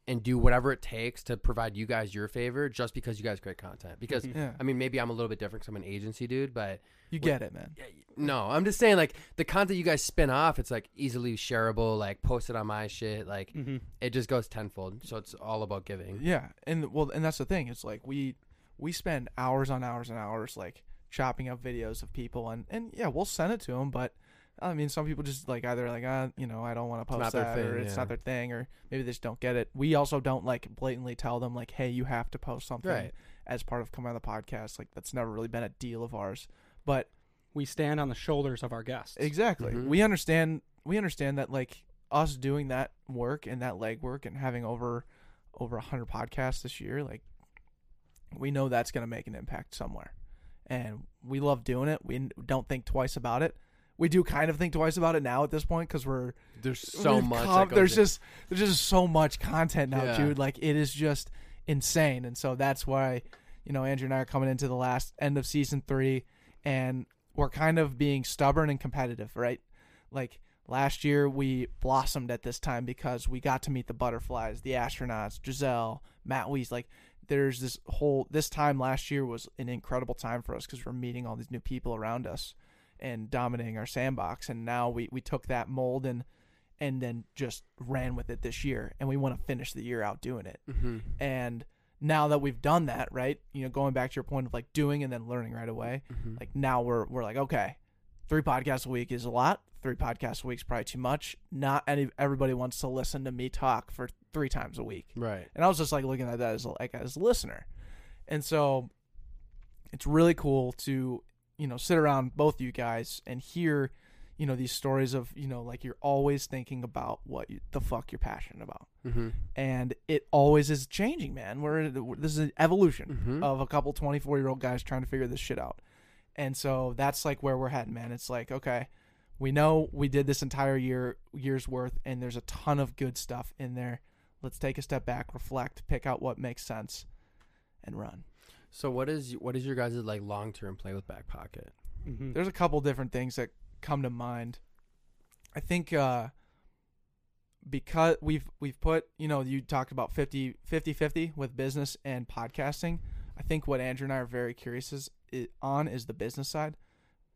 and do whatever it takes to provide you guys your favor, just because you guys create content. Because Mhm. yeah, I mean, maybe I'm a little bit different because I'm an agency dude, but you get it, man. Yeah, No, I'm just saying like the content you guys spin off, it's like easily shareable, like posted on my shit, like Mm-hmm. it just goes tenfold. So it's all about giving. Yeah, and well, and that's the thing. It's like we we spend hours on hours and hours like chopping up videos of people, and and yeah, we'll send it to them. But I mean, some people just like either like uh, you know, I don't want to post not their that, thing, or it's yeah. not their thing, or maybe they just don't get it. We also don't like blatantly tell them like, hey, you have to post something Right. as part of coming on the podcast. Like that's never really been a deal of ours. But We stand on the shoulders of our guests. Exactly. Mhm. We understand we understand that like us doing that work and that legwork and having over over a hundred podcasts this year, like we know that's gonna make an impact somewhere. And we love doing it. We n- don't think twice about it. We do kind of think twice about it now at this point because we're There's so much. com- there's in- just there's just so much content now, Yeah. dude. Like it is just insane, and so that's why you know Andrew and I are coming into the last end of season three, and we're kind of being stubborn and competitive, right? Like last year we blossomed at this time because we got to meet the butterflies, the astronauts, Giselle, Matt Weiss. Like there's this whole this time last year was an incredible time for us because we're meeting all these new people around us and dominating our sandbox. And now we, we took that mold and and then just ran with it this year. And we want to finish the year out doing it. Mhm. and now that we've done that right you know going back to your point of like doing and then learning right away Mhm. like now we're we're like okay three podcasts a week is a lot. Three podcasts a week is probably too much. Not any everybody wants to listen to me talk for three times a week. Right. and I was just like looking at that as like as a listener, and so it's really cool to you know sit around both you guys and hear you know these stories of you know like you're always thinking about what you, the fuck you're passionate about, Mm-hmm. and it always is changing, man. We're this is an evolution Mm-hmm. of a couple 24 year old guys trying to figure this shit out. And so that's like where we're heading, man. It's like, okay, we know we did this entire year year's worth and there's a ton of good stuff in there. Let's take a step back, reflect, pick out what makes sense and run. So what is what is your guys' like long term play with Back Pocket? Mhm. There's a couple different things that come to mind. I think uh because we've we've put, you know, you talked about 50 50 with business and podcasting. I think what Andrew and I are very curious is, i on is the business side.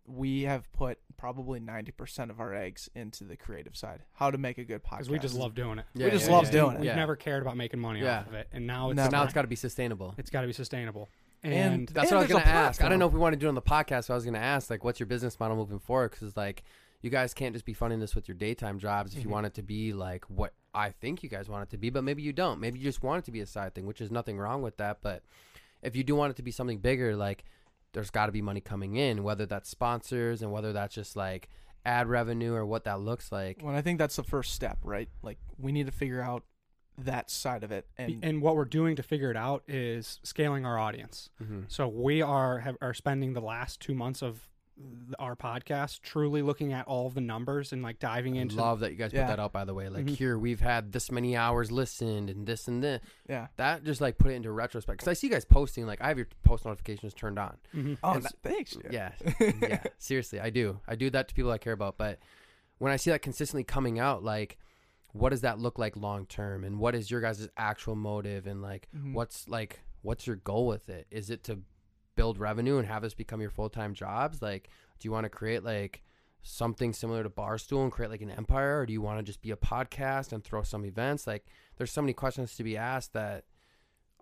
We have put probably 90% of our eggs into the creative side. How to make a good podcast. we just love doing it. We just love doing it. We've Yeah. never cared about making money Yeah. off of it, and now it's Never. So now it's got to be sustainable. it's got to be sustainable. And And, That's And what I was gonna ask. I don't know if we want to do it on the podcast. So I was gonna ask, like, what's your business model moving forward? Because like, you guys can't just be funding this with your daytime jobs if you Mhm. want it to be like what I think you guys want it to be. But maybe you don't. Maybe you just want it to be a side thing, which is nothing wrong with that. But if you do want it to be something bigger, like, there's got to be money coming in, whether that's sponsors and whether that's just like ad revenue or what that looks like. Well, I think that's the first step, right? Like we need to figure out that side of it. And, and what we're doing to figure it out is scaling our audience. Mm-hmm. So we are have, are spending the last two months of our podcast truly looking at all of the numbers and like diving I into love that you guys Yeah. put that out. By the way, like Mhm. here we've had this many hours listened and this and this. yeah. That just like put it into retrospect because I see you guys posting. Like I have your post notifications turned on. Mhm. Oh, And th- thanks. dude. Yeah, yeah. Seriously, I do. I do that to people I care about. But when I see that consistently coming out, like, what does that look like long term? And what is your guys' actual motive? And like, Mhm. what's like, what's your goal with it? Is it to build revenue and have this become your full time jobs? Like, do you want to create like something similar to Barstool and create like an empire, or do you want to just be a podcast and throw some events? Like, there's so many questions to be asked that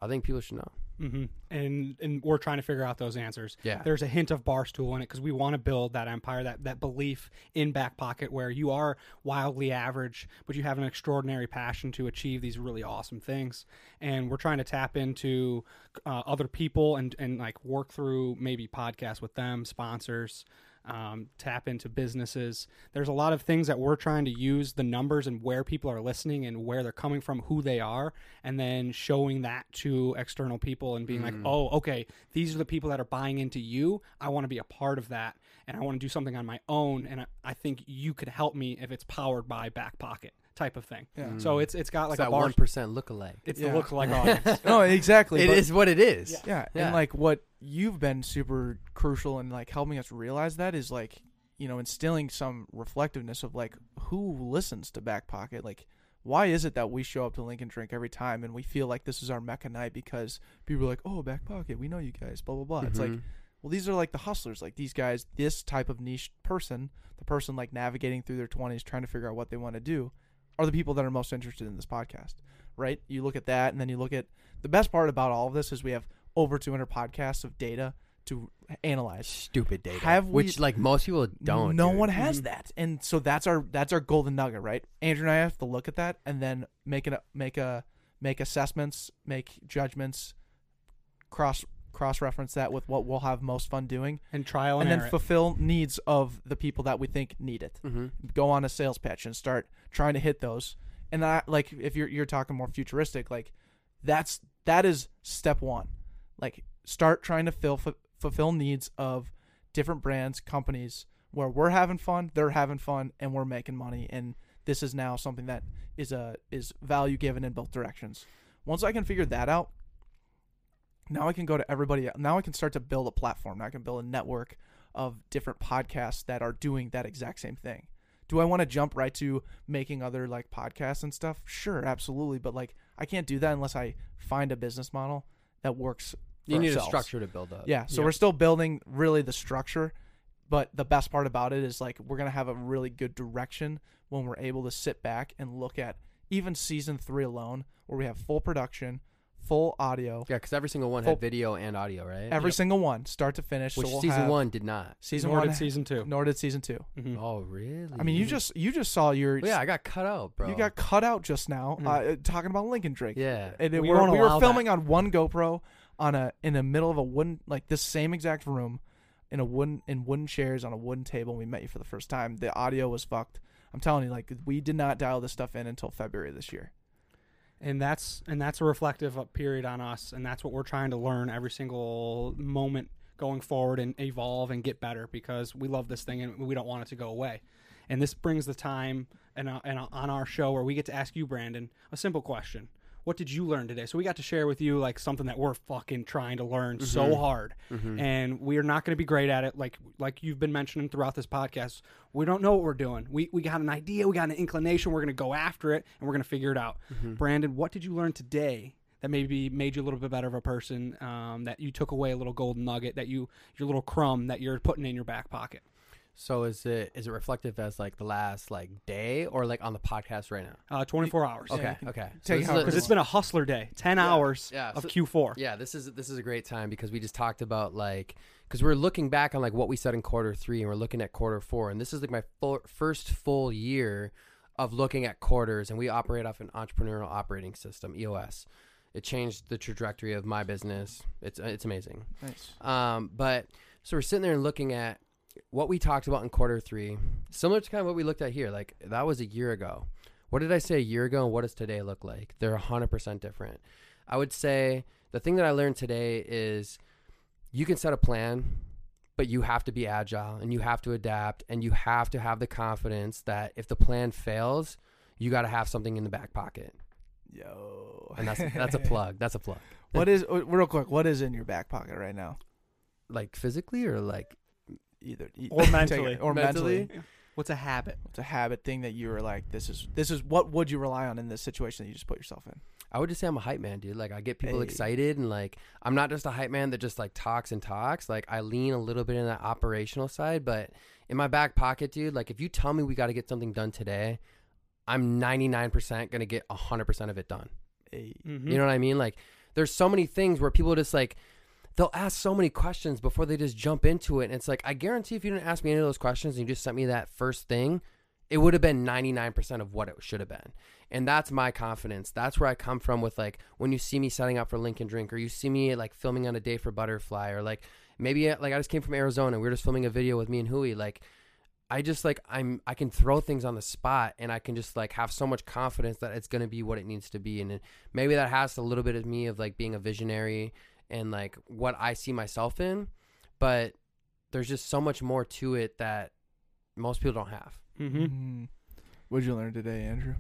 I think people should know. hmm And and we're trying to figure out those answers. Yeah. There's a hint of barstool in it because we want to build that empire, that that belief in back pocket where you are wildly average, but you have an extraordinary passion to achieve these really awesome things. And we're trying to tap into uh, other people and and like work through maybe podcasts with them, sponsors. Um, tap into businesses. There's a lot of things that we're trying to use the numbers and where people are listening and where they're coming from, who they are, and then showing that to external people and being like, oh, okay, these are the people that are buying into you. I want to be a part of that, and I want to do something on my own. And I, I think you could help me if it's powered by Back Pocket type of thing. Yeah. So it's it's got like It's a that bar. one percent lookalike. It's Yeah. the look like audience. no, exactly. It but- is what it is. Yeah, Yeah. and like what you've been super crucial in like helping us realize that is like you know instilling some reflectiveness of like who listens to Back Pocket. Like, why is it that we show up to Link N Drink every time and we feel like this is our mecca night because people are like, oh, Back Pocket, we know you guys, blah blah blah. It's like, Mhm. well, these are like the hustlers, like these guys, this type of niche person, the person like navigating through their twenties, trying to figure out what they want to do, are the people that are most interested in this podcast, right? You look at that, and then you look at the best part about all of this is we have over 200 podcasts of data to analyze. stupid data. Have we- which like most people don't. No dude. one has mm-hmm. that, and so that's our that's our golden nugget, right? Andrew and I have to look at that and then make an make a make assessments, make judgments, cross cross reference that with what we'll have most fun doing, and trial and, and then it. fulfill needs of the people that we think need it. Mhm. Go on a sales pitch and start trying to hit those. And that, like if you're you're talking more futuristic, like that's that is step one. Like start trying to fill fu- fulfill needs of different brands, companies where we're having fun, they're having fun, and we're making money. And this is now something that is a is value given in both directions. Once I can figure that out, now I can go to everybody. Now I can start to build a platform. Now I can build a network of different podcasts that are doing that exact same thing. Do I want to jump right to making other like podcasts and stuff? Sure, absolutely. But like I can't do that unless I find a business model that works. You need ourselves. a structure to build up. Yeah, so Yeah. we're still building really the structure, but the best part about it is like we're gonna have a really good direction when we're able to sit back and look at even season three alone, where we have full production, full audio, Yeah, because every single one Full- had video and audio, right? every Yep. single one, start to finish. Which so we'll season have- one did not. season Nor one, did season two. nor did season two. Mhm. Oh, really? I mean, you just you just saw your Well, yeah, I got cut out, bro. you got cut out just now Mhm. uh, talking about Link N Drink. yeah. And it- We we're- won't we were allow filming on one GoPro on a in the middle of a wooden like this same exact room in a wooden in wooden chairs on a wooden table. and We met you for the first time. The audio was fucked. I'm telling you, like we did not dial this stuff in until February this year. And that's and that's a reflective period on us and that's what we're trying to learn every single moment going forward and evolve and get better because we love this thing and we don't want it to go away. And this brings the time and, uh, and uh, on our show where we get to ask you brandon a simple question what did you learn today? So we got to share with you like something that we're fucking trying to learn so hard. Mhm. and we are not going to be great at it. Like like you've been mentioning throughout this podcast we don't know what we're doing. We, we got an idea we got an inclination we're going to go after it and we're going to figure it out. Brandon what did you learn today that maybe made you a little bit better of a person um, that you took away a little golden nugget that you your little crumb that you're putting in your back pocket So is it is it reflective as like the last like day or like on the podcast right now? uh, 24 hours Okay, you can okay. take this how- is because it's been a hustler day 10 hours yeah, of so- q4 yeah, this is this is a great time because we just talked about like because we're looking back on like what we said in quarter three and we're looking at quarter four and this is like my full, first full year of looking at quarters and we operate off an entrepreneurial operating system EOS. It changed the trajectory of my business. It's it's amazing. Nice. Um, but so we're sitting there and looking at what we talked about in quarter three, similar to kind of what we looked at here. Like that was a year ago. what did I say a year ago and what does today look like? They're 100% different. I would say the thing that I learned today is you can set a plan, but you have to be agile and you have to adapt and you have to have the confidence that if the plan fails, you got to have something in the back pocket. Yo. And that's that's a plug. That's a plug. what is real quick? What is in your back pocket right now? Like physically or like Either e- Or mentally. it- or Mentally? mentally. What's a habit? It's a habit thing that you were like, this is this is what would you rely on in this situation that you just put yourself in? I would just say I'm a hype man, dude. Like I get people Hey. excited and like I'm not just a hype man that just like talks and talks. Like I lean a little bit in that operational side, but in my back pocket, dude, like if you tell me we got to get something done today, I'm 99% going to get 100% of it done. Hey. Mm-hmm. You know what I mean? Like there's so many things where people just like they'll ask so many questions before they just jump into it and it's like I guarantee if you didn't ask me any of those questions and you just sent me that first thing, it would have been 99% of what it should have been. And that's my confidence. That's where I come from with like when you see me setting up for Link N Drink or you see me like filming on a day for Butterfly or like maybe like I just came from Arizona. We were just filming a video with me and Hui. Like I just like I'm I can throw things on the spot and I can just like have so much confidence that it's gonna be what it needs to be. And maybe that has a little bit of me of like being a visionary and like what I see myself in. But there's just so much more to it that most people don't have. Mm-hmm. Mm. What'd you learn today, Andrew?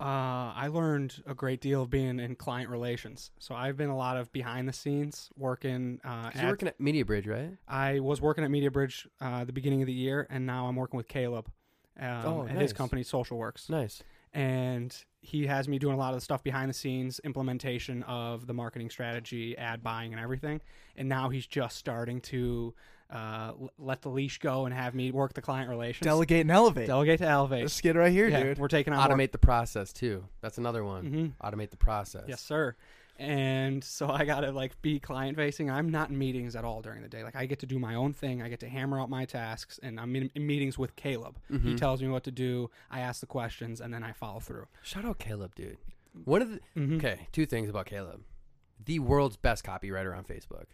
Uh, I learned a great deal of being in client relations. So I've been a lot of behind the scenes working. Uh, 'Cause you're at- working at Media Bridge, right? I was working at Media Bridge uh, the beginning of the year, and now I'm working with Caleb um, Oh, at his company, Social Works. Nice. And he has me doing a lot of the stuff behind the scenes, implementation of the marketing strategy, ad buying, and everything. And now he's just starting to uh, l- let the leash go and have me work the client relations. Delegate and elevate. Delegate to elevate. This skid right here, yeah, dude. we're taking on more- Automate the process too. That's another one. Mhm. Automate the process. Yes, sir. And so I gotta like be client facing. I'm not in meetings at all during the day. Like I get to do my own thing. I get to hammer out my tasks, and I'm in, in meetings with Caleb. He Mhm. tells me what to do. I ask the questions, and then I follow through. Shout out Caleb, dude. One of the Mhm. okay, two things about Caleb. The world's best copywriter on Facebook.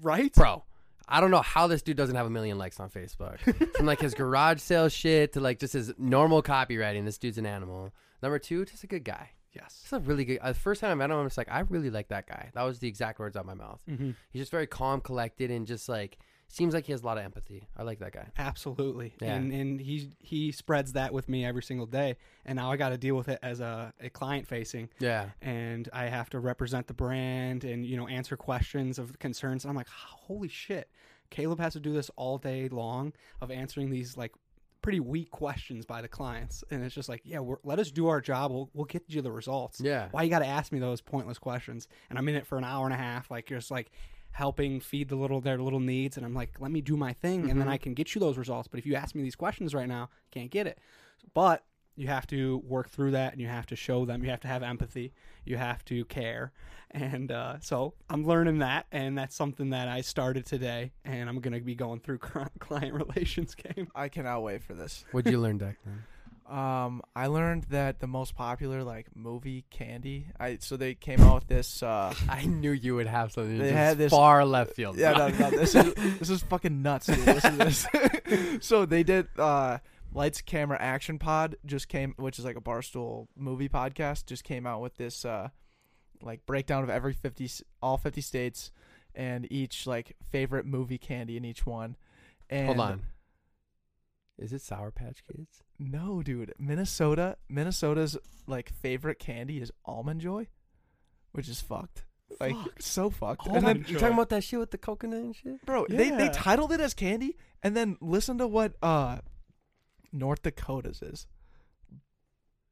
Right? Bro, I don't know how this dude doesn't have a million likes on Facebook. From like his garage sale shit to like just his normal copywriting, this dude's an animal. Number two, just a good guy. Yes. It's a really good. Uh, the first time I met him, I was like, I really like that guy. That was the exact words out of my mouth. Mm-hmm. He's just very calm, collected, and just like seems like he has a lot of empathy. I like that guy. Absolutely. Yeah. And and he he spreads that with me every single day. And now I got to deal with it as a, a client facing. Yeah. and I have to represent the brand and you know answer questions of concerns. And I'm like, holy shit, Caleb has to do this all day long of answering these like pretty weak questions by the clients, and it's just like, yeah, we're, let us do our job. We'll we'll get you the results. Yeah. Why you got to ask me those pointless questions? And I'm in it for an hour and a half, like you're just like helping feed the little their little needs, and I'm like, let me do my thing, and then Mhm. I can get you those results. But if you ask me these questions right now, can't get it. But you have to work through that, and you have to show them. You have to have empathy. You have to care, and uh, so I'm learning that, and that's something that I started today, and I'm gonna be going through client relations game. I cannot wait for this. What'd you learn, Declan? Um, I learned that the most popular like movie candy. I so they came out with this. Uh, I knew you would have something They just had this- far left field. yeah, no, no, this is this is fucking nuts. Dude. Listen to this. so they did. Uh, Lights Camera Action Pod just came, which is like a barstool movie podcast. Just came out with this uh, like breakdown of every fifty, all fifty states, and each like favorite movie candy in each one. And Hold on. Is it Sour Patch Kids? No, dude. Minnesota, Minnesota's like favorite candy is almond joy, which is fucked. Like Fucked. so fucked. Almond and then, You Joy. talking about that shit with the coconut and shit? bro, they they titled it as candy, and then listen to what uh North Dakota's is.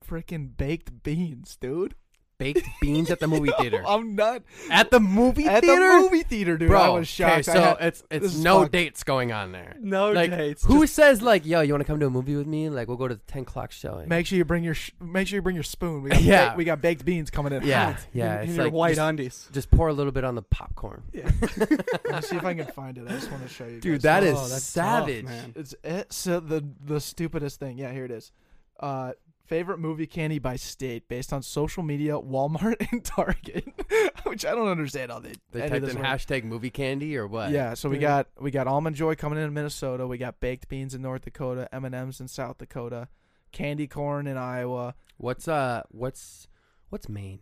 Freaking baked beans, dude. Baked beans at the movie theater. I'm not at the movie at theater? the movie theater, dude. Bro, I was shocked. Okay, so had- it's it's no fucked. dates going on there. No Like, dates. Who just- says like, yo, you want to come to a movie with me? Like, we'll go to the ten o'clock showing. make sure you bring your sh- make sure you bring your spoon. We got Yeah. ba- we got baked beans coming in. yeah, hot. yeah. in, in it's your like white just, undies? just pour a little bit on the popcorn. Yeah. Let me see if I can find it. I just want to show you. Dude, guys. that is Oh, that's tough, savage. man. It's it, so the the stupidest thing. Yeah, here it is. Uh, favorite movie candy by state based on social media, Walmart and Target, which I don't understand how they. They typed in hashtag movie candy or what? Yeah, so we Yeah. got we got almond joy coming in Minnesota. We got baked beans in North Dakota, M and M's in South Dakota, candy corn in Iowa. What's uh what's what's Maine?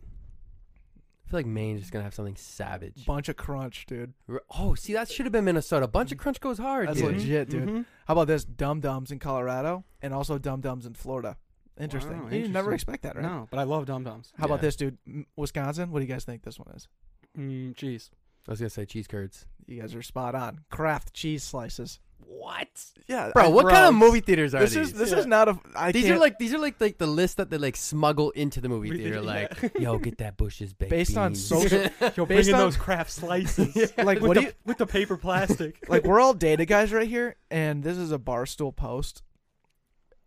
I feel like Maine's just gonna have something savage. Bunch of crunch, dude. Oh, see, that should have been Minnesota. Bunch of crunch goes hard. That's dude. legit, dude. Mhm. How about this? Dum Dums in Colorado and also Dum Dums in Florida. Interesting. Wow, you never expect that, right? No, but I love dum dums. How about this, dude? M- Wisconsin. What do you guys think this one is? Mm, cheese. I was gonna say cheese curds. You guys are spot on. Kraft cheese slices. What? Yeah, Bro, I- what kind of movie theaters are This these? is this Yeah. is not a. I these can't, are like these are like like the list that they like smuggle into the movie theater. did- Like, yo, get that Bush's baked Based on social- Yo, Based bring in on- those Kraft slices. like with what the, you with the paper plastic. like? We're all data guys right here, and this is a barstool post.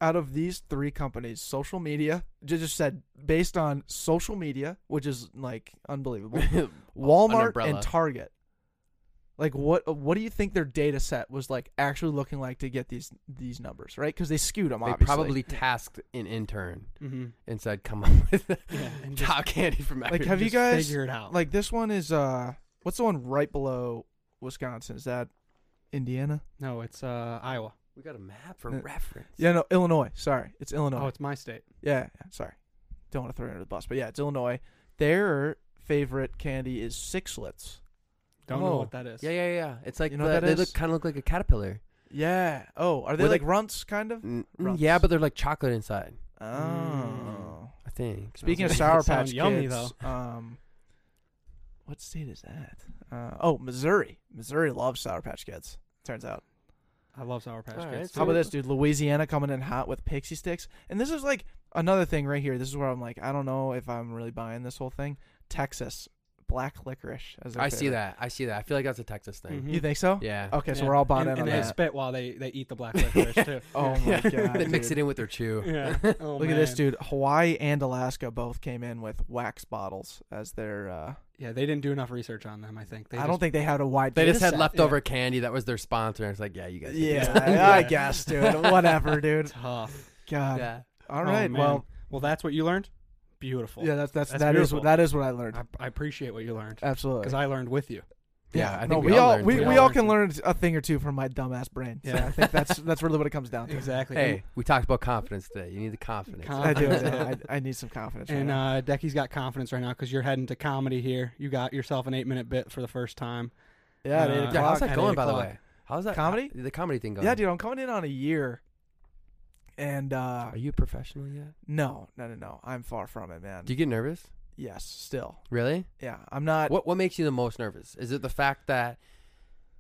Out of these three companies, social media just said based on social media, which is like unbelievable. Walmart umbrella. and Target. Like what? What do you think their data set was like actually looking like to get these these numbers right? Because they skewed them. they Obviously, probably tasked an intern mm-hmm. and said, "Come up with Yeah, and just, top candy from Like, have you guys- figured it out? like this one is uh, what's the one right below Wisconsin? Is that Indiana? no, it's uh, Iowa. We got a map for Uh, reference. Yeah, no, Illinois. Sorry, it's Illinois. Oh, it's my state. yeah, yeah, sorry. Don't want to throw it under the bus, but yeah, it's Illinois. Their favorite candy is Sixlets. Don't Oh. know what that is. Yeah, yeah, yeah. It's like You know the- what that is? they look kind of look like a caterpillar. Yeah. Oh, are they Were they- like runts, kind of? Mm, Runts. yeah, but they're like chocolate inside. Oh. I think. Speaking of Sounds- Sour sound Patch yummy, Kids, um, what state is that? Uh, oh, Missouri. Missouri loves Sour Patch Kids. Turns out. I love Sour Patch All right, Kids. How about this, dude? Louisiana coming in hot with pixie sticks, and this is like another thing right here. This is where I'm like, I don't know if I'm really buying this whole thing. Texas black licorice. As their I see favorite. that. I see that. I feel like that's a Texas thing. Mhm. You think so? Yeah. Okay, so Yeah. we're all bought and, in on and they that. spit while they, they eat the black licorice too. Oh my god! they mix dude. it in with their chew. Yeah. Oh, Look at this, man. dude. Hawaii and Alaska both came in with wax bottles as their. Uh, Yeah, they didn't do enough research on them. I think. They I just, don't think they had a wide. They just had set. leftover candy that was their sponsor. And it's like, yeah, you guys. get Yeah, this. I, I guess, dude. Whatever, dude. tough. God. yeah. All Oh, right. man. well, well, that's what you learned. Beautiful. yeah, that's that's, That's that is beautiful. what that is what I learned. I, I appreciate what you learned Absolutely. because I learned with you. Yeah, I think no, we we, all all learned we, we We all all can too. learn a thing or two from my dumbass brain. So Yeah. I think that's that's really what it comes down to. Exactly. Hey, we talked about confidence today. You need the confidence. Con- I do. Confidence. I, I need some confidence. And now. uh, Decky's got confidence right now because you're heading to comedy here. You got yourself an eight minute bit for the first time. yeah, uh, Yeah, how's that going, by the way? How's that Comedy? how- the comedy thing going? Yeah, dude, I'm coming in on a year, and uh Are you a professional yet? no, no, no, no. I'm far from it, man. Do you get nervous? yes, still. Really? Yeah, I'm not. What What makes you the most nervous? Is it the fact that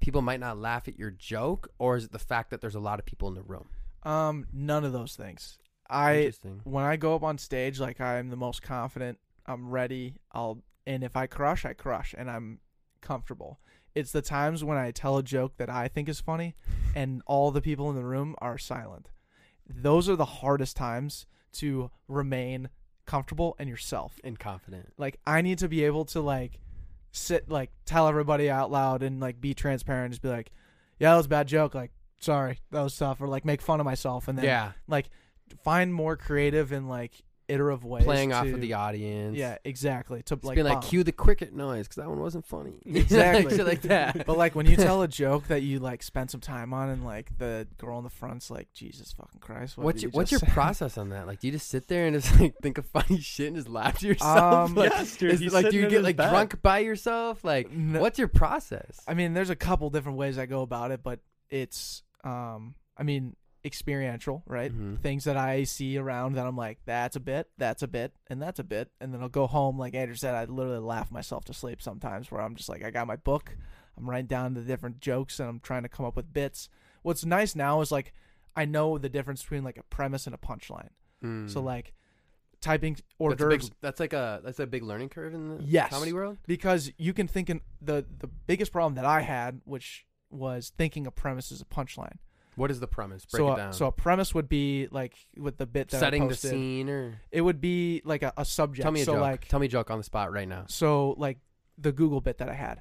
people might not laugh at your joke, or is it the fact that there's a lot of people in the room? Um, none of those things. I Interesting. when I go up on stage, like I'm the most confident. I'm ready. I'll and if I crush, I crush, and I'm comfortable. It's the times when I tell a joke that I think is funny, and all the people in the room are silent. Those are the hardest times to remain comfortable and yourself. And confident. Like I need to be able to like sit like tell everybody out loud and like be transparent. Just be like, yeah, that was a bad joke. Like sorry, that was tough. Or like make fun of myself and then yeah, like find more creative and like iterative ways playing off of the audience. yeah exactly to Just like, being like, bomb. cue the cricket noise because that one wasn't funny. Exactly. Shit like that. but like when you tell a joke that you like spend some time on and like the girl in the front's like jesus fucking christ what what's did your, you what's your say?" process on that? Like, do you just sit there and just like think of funny shit and just laugh to yourself? Um, like, Yes, dude, is like, do you get like bed. drunk by yourself? Like, No- what's your process? i mean there's a couple different ways i go about it but it's um i mean experiential right Mhm. things that i see around that i'm like that's a bit that's a bit and that's a bit and then i'll go home like andrew said i literally laugh myself to sleep sometimes where i'm just like i got my book i'm writing down the different jokes and i'm trying to come up with bits what's nice now is like i know the difference between like a premise and a punchline so Mm. like typing hors that's, big, d'oeuvres that's like a that's a big learning curve in the Yes. comedy world. because you can think in the the biggest problem that i had which was thinking a premise is a punchline What is the premise? Break so, it a, down. so a premise would be like with the bit that I setting the scene or It would be like a, a subject. tell me a so joke. like tell me a joke on the spot right now. so like the Google bit that I had.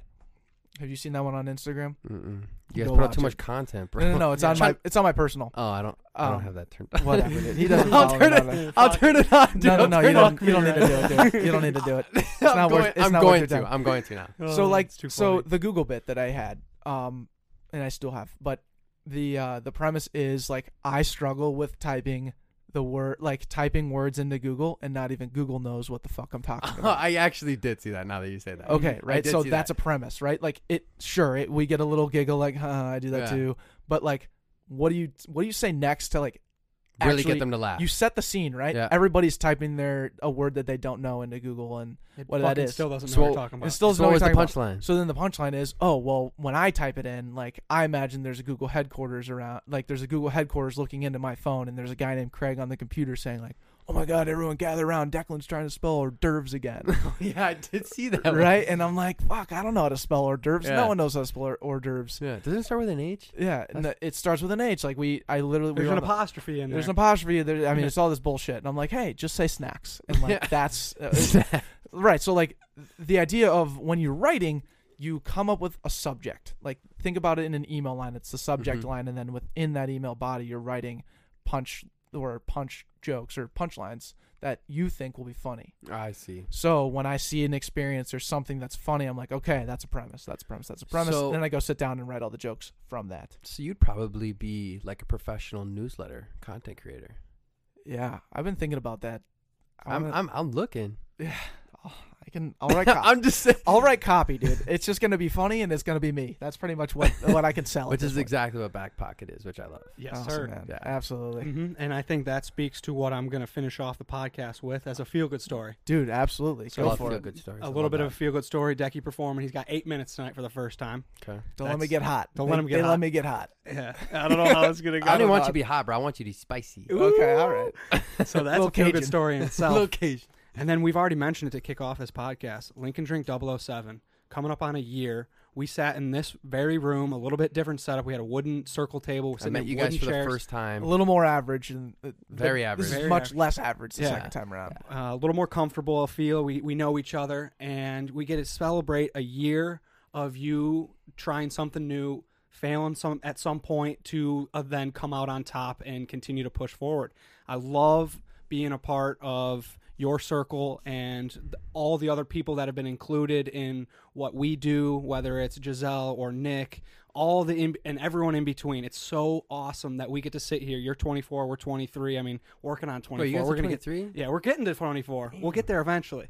Have you seen that one on Instagram? Mm-mm. You guys Go put out too it. much content, bro. No, no, no. It's Yeah. on my it's on my personal. Oh, I don't. I don't Um, have that turned. on. Whatever. He doesn't. I'll turn me it. on. I'll turn it on. Dude. No, no, no. You don't. You don't need to do it, dude. You don't need to do it. I'm not worth- going, it's I'm not worth going your to. time. I'm going to now. so Oh, like so the Google bit that I had, um, and I still have, but the uh the premise is like I struggle with typing the word like typing words into Google and not even Google knows what the fuck I'm talking about. I actually did see that. Now that you say that. Okay, right. So that's that. a premise, right? Like it sure, it, we get a little giggle like, "Huh, I do that Yeah. too." But like what do you what do you say next to like really actually- get them to laugh. you set the scene, right? Yeah. Everybody's typing their a word that they don't know into Google and It what that fucking still doesn't know So what you're talking about. it still doesn't so know what what was the you're talking about. punchline? So then the punchline is, oh well, when I type it in, like I imagine there's a Google headquarters around, like there's a Google headquarters looking into my phone, and there's a guy named Craig on the computer saying like, oh my god, everyone gather around, Declan's trying to spell hors d'oeuvres again, yeah, I did see that. right? And I'm like, fuck, I don't know how to spell hors d'oeuvres. Yeah. No one knows how to spell hors- hors d'oeuvres. Yeah, doesn't it start with an H? Yeah, and the- it starts with an H. Like we, I literally, we There's were an on the- apostrophe in there. There's an apostrophe. There, I mean, it's all this bullshit. And I'm like, hey, just say snacks. And like, Yeah. that's uh, right. So like, the idea of when you're writing, you come up with a subject. Like, think about it in an email line. It's the subject Mhm. line, and then within that email body, you're writing punch or punch jokes or punchlines that you think will be funny. I see. So when I see an experience or something that's funny, I'm like, okay, that's a premise. That's a premise. That's a premise. So- and then I go sit down and write all the jokes from that. So you'd probably be like a professional newsletter content creator. Yeah, I've been thinking about that. I'm wanna- I'm I'm looking. Yeah, I can. I'll write. Copy. I'm just saying. I'll write copy, dude. It's just gonna be funny, and it's gonna be me. That's pretty much what what I can sell. Which is point. exactly what back pocket is, which I love. yes, Awesome, sir. man. Yeah. Absolutely, hmm And I think that speaks to what I'm going to finish off the podcast with as a feel good story. dude. Absolutely. I Go for feel it. good stories. A I little bit that. of a feel good story. Decky performing. He's got eight minutes tonight for the first time. Okay. Don't let me get hot. don't They- let 'em get They hot. let me get hot. Yeah, I don't know how it's going to go. I go. didn't want know. you to be hot, bro. I want you to be spicy. Okay, all right. so that's Little a feel good story in itself. Location. And then we've already mentioned it to kick off this podcast. Link N Drink 007, coming up on a year. We sat in this very room, a little bit different setup. We had a wooden circle table. We're I met you guys for chairs. the first time. A little more average and uh, Very th- This is average. much Very less average the Yeah. second time around. uh, a little more comfortable I feel. We we know each other, and we get to celebrate a year of you trying something new, failing some at some point to uh, then come out on top and continue to push forward. I love being a part of your circle and th- all the other people that have been included in what we do, whether it's Giselle or Nick, all the in, and everyone in between. It's so awesome that we get to sit here. You're 24, we're 23. I mean, working on 24. Wait, we're gonna get three. yeah, we're getting to 24. We'll get there eventually.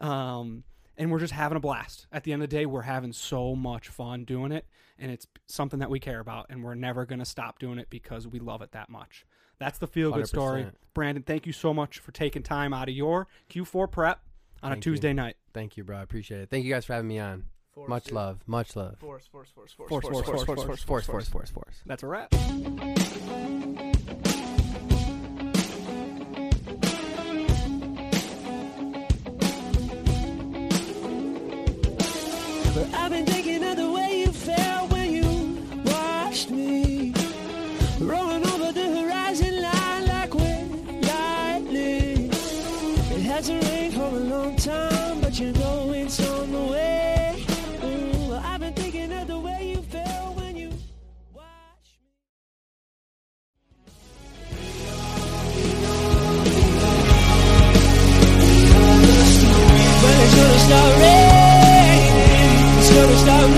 Um, and we're just having a blast. At the end of the day, we're having so much fun doing it, and it's something that we care about, and we're never going to stop doing it because we love it that much. That's the feel good story. Brandon, thank you so much for taking time out of your Q4 prep on Thank a you. Tuesday night. Thank you, bro. I appreciate it. Thank you guys for having me on. Much love. Much love. Force, force, force, force, Force, force, force, force, Force, force, force, force. That's a wrap. Raining. It's gonna start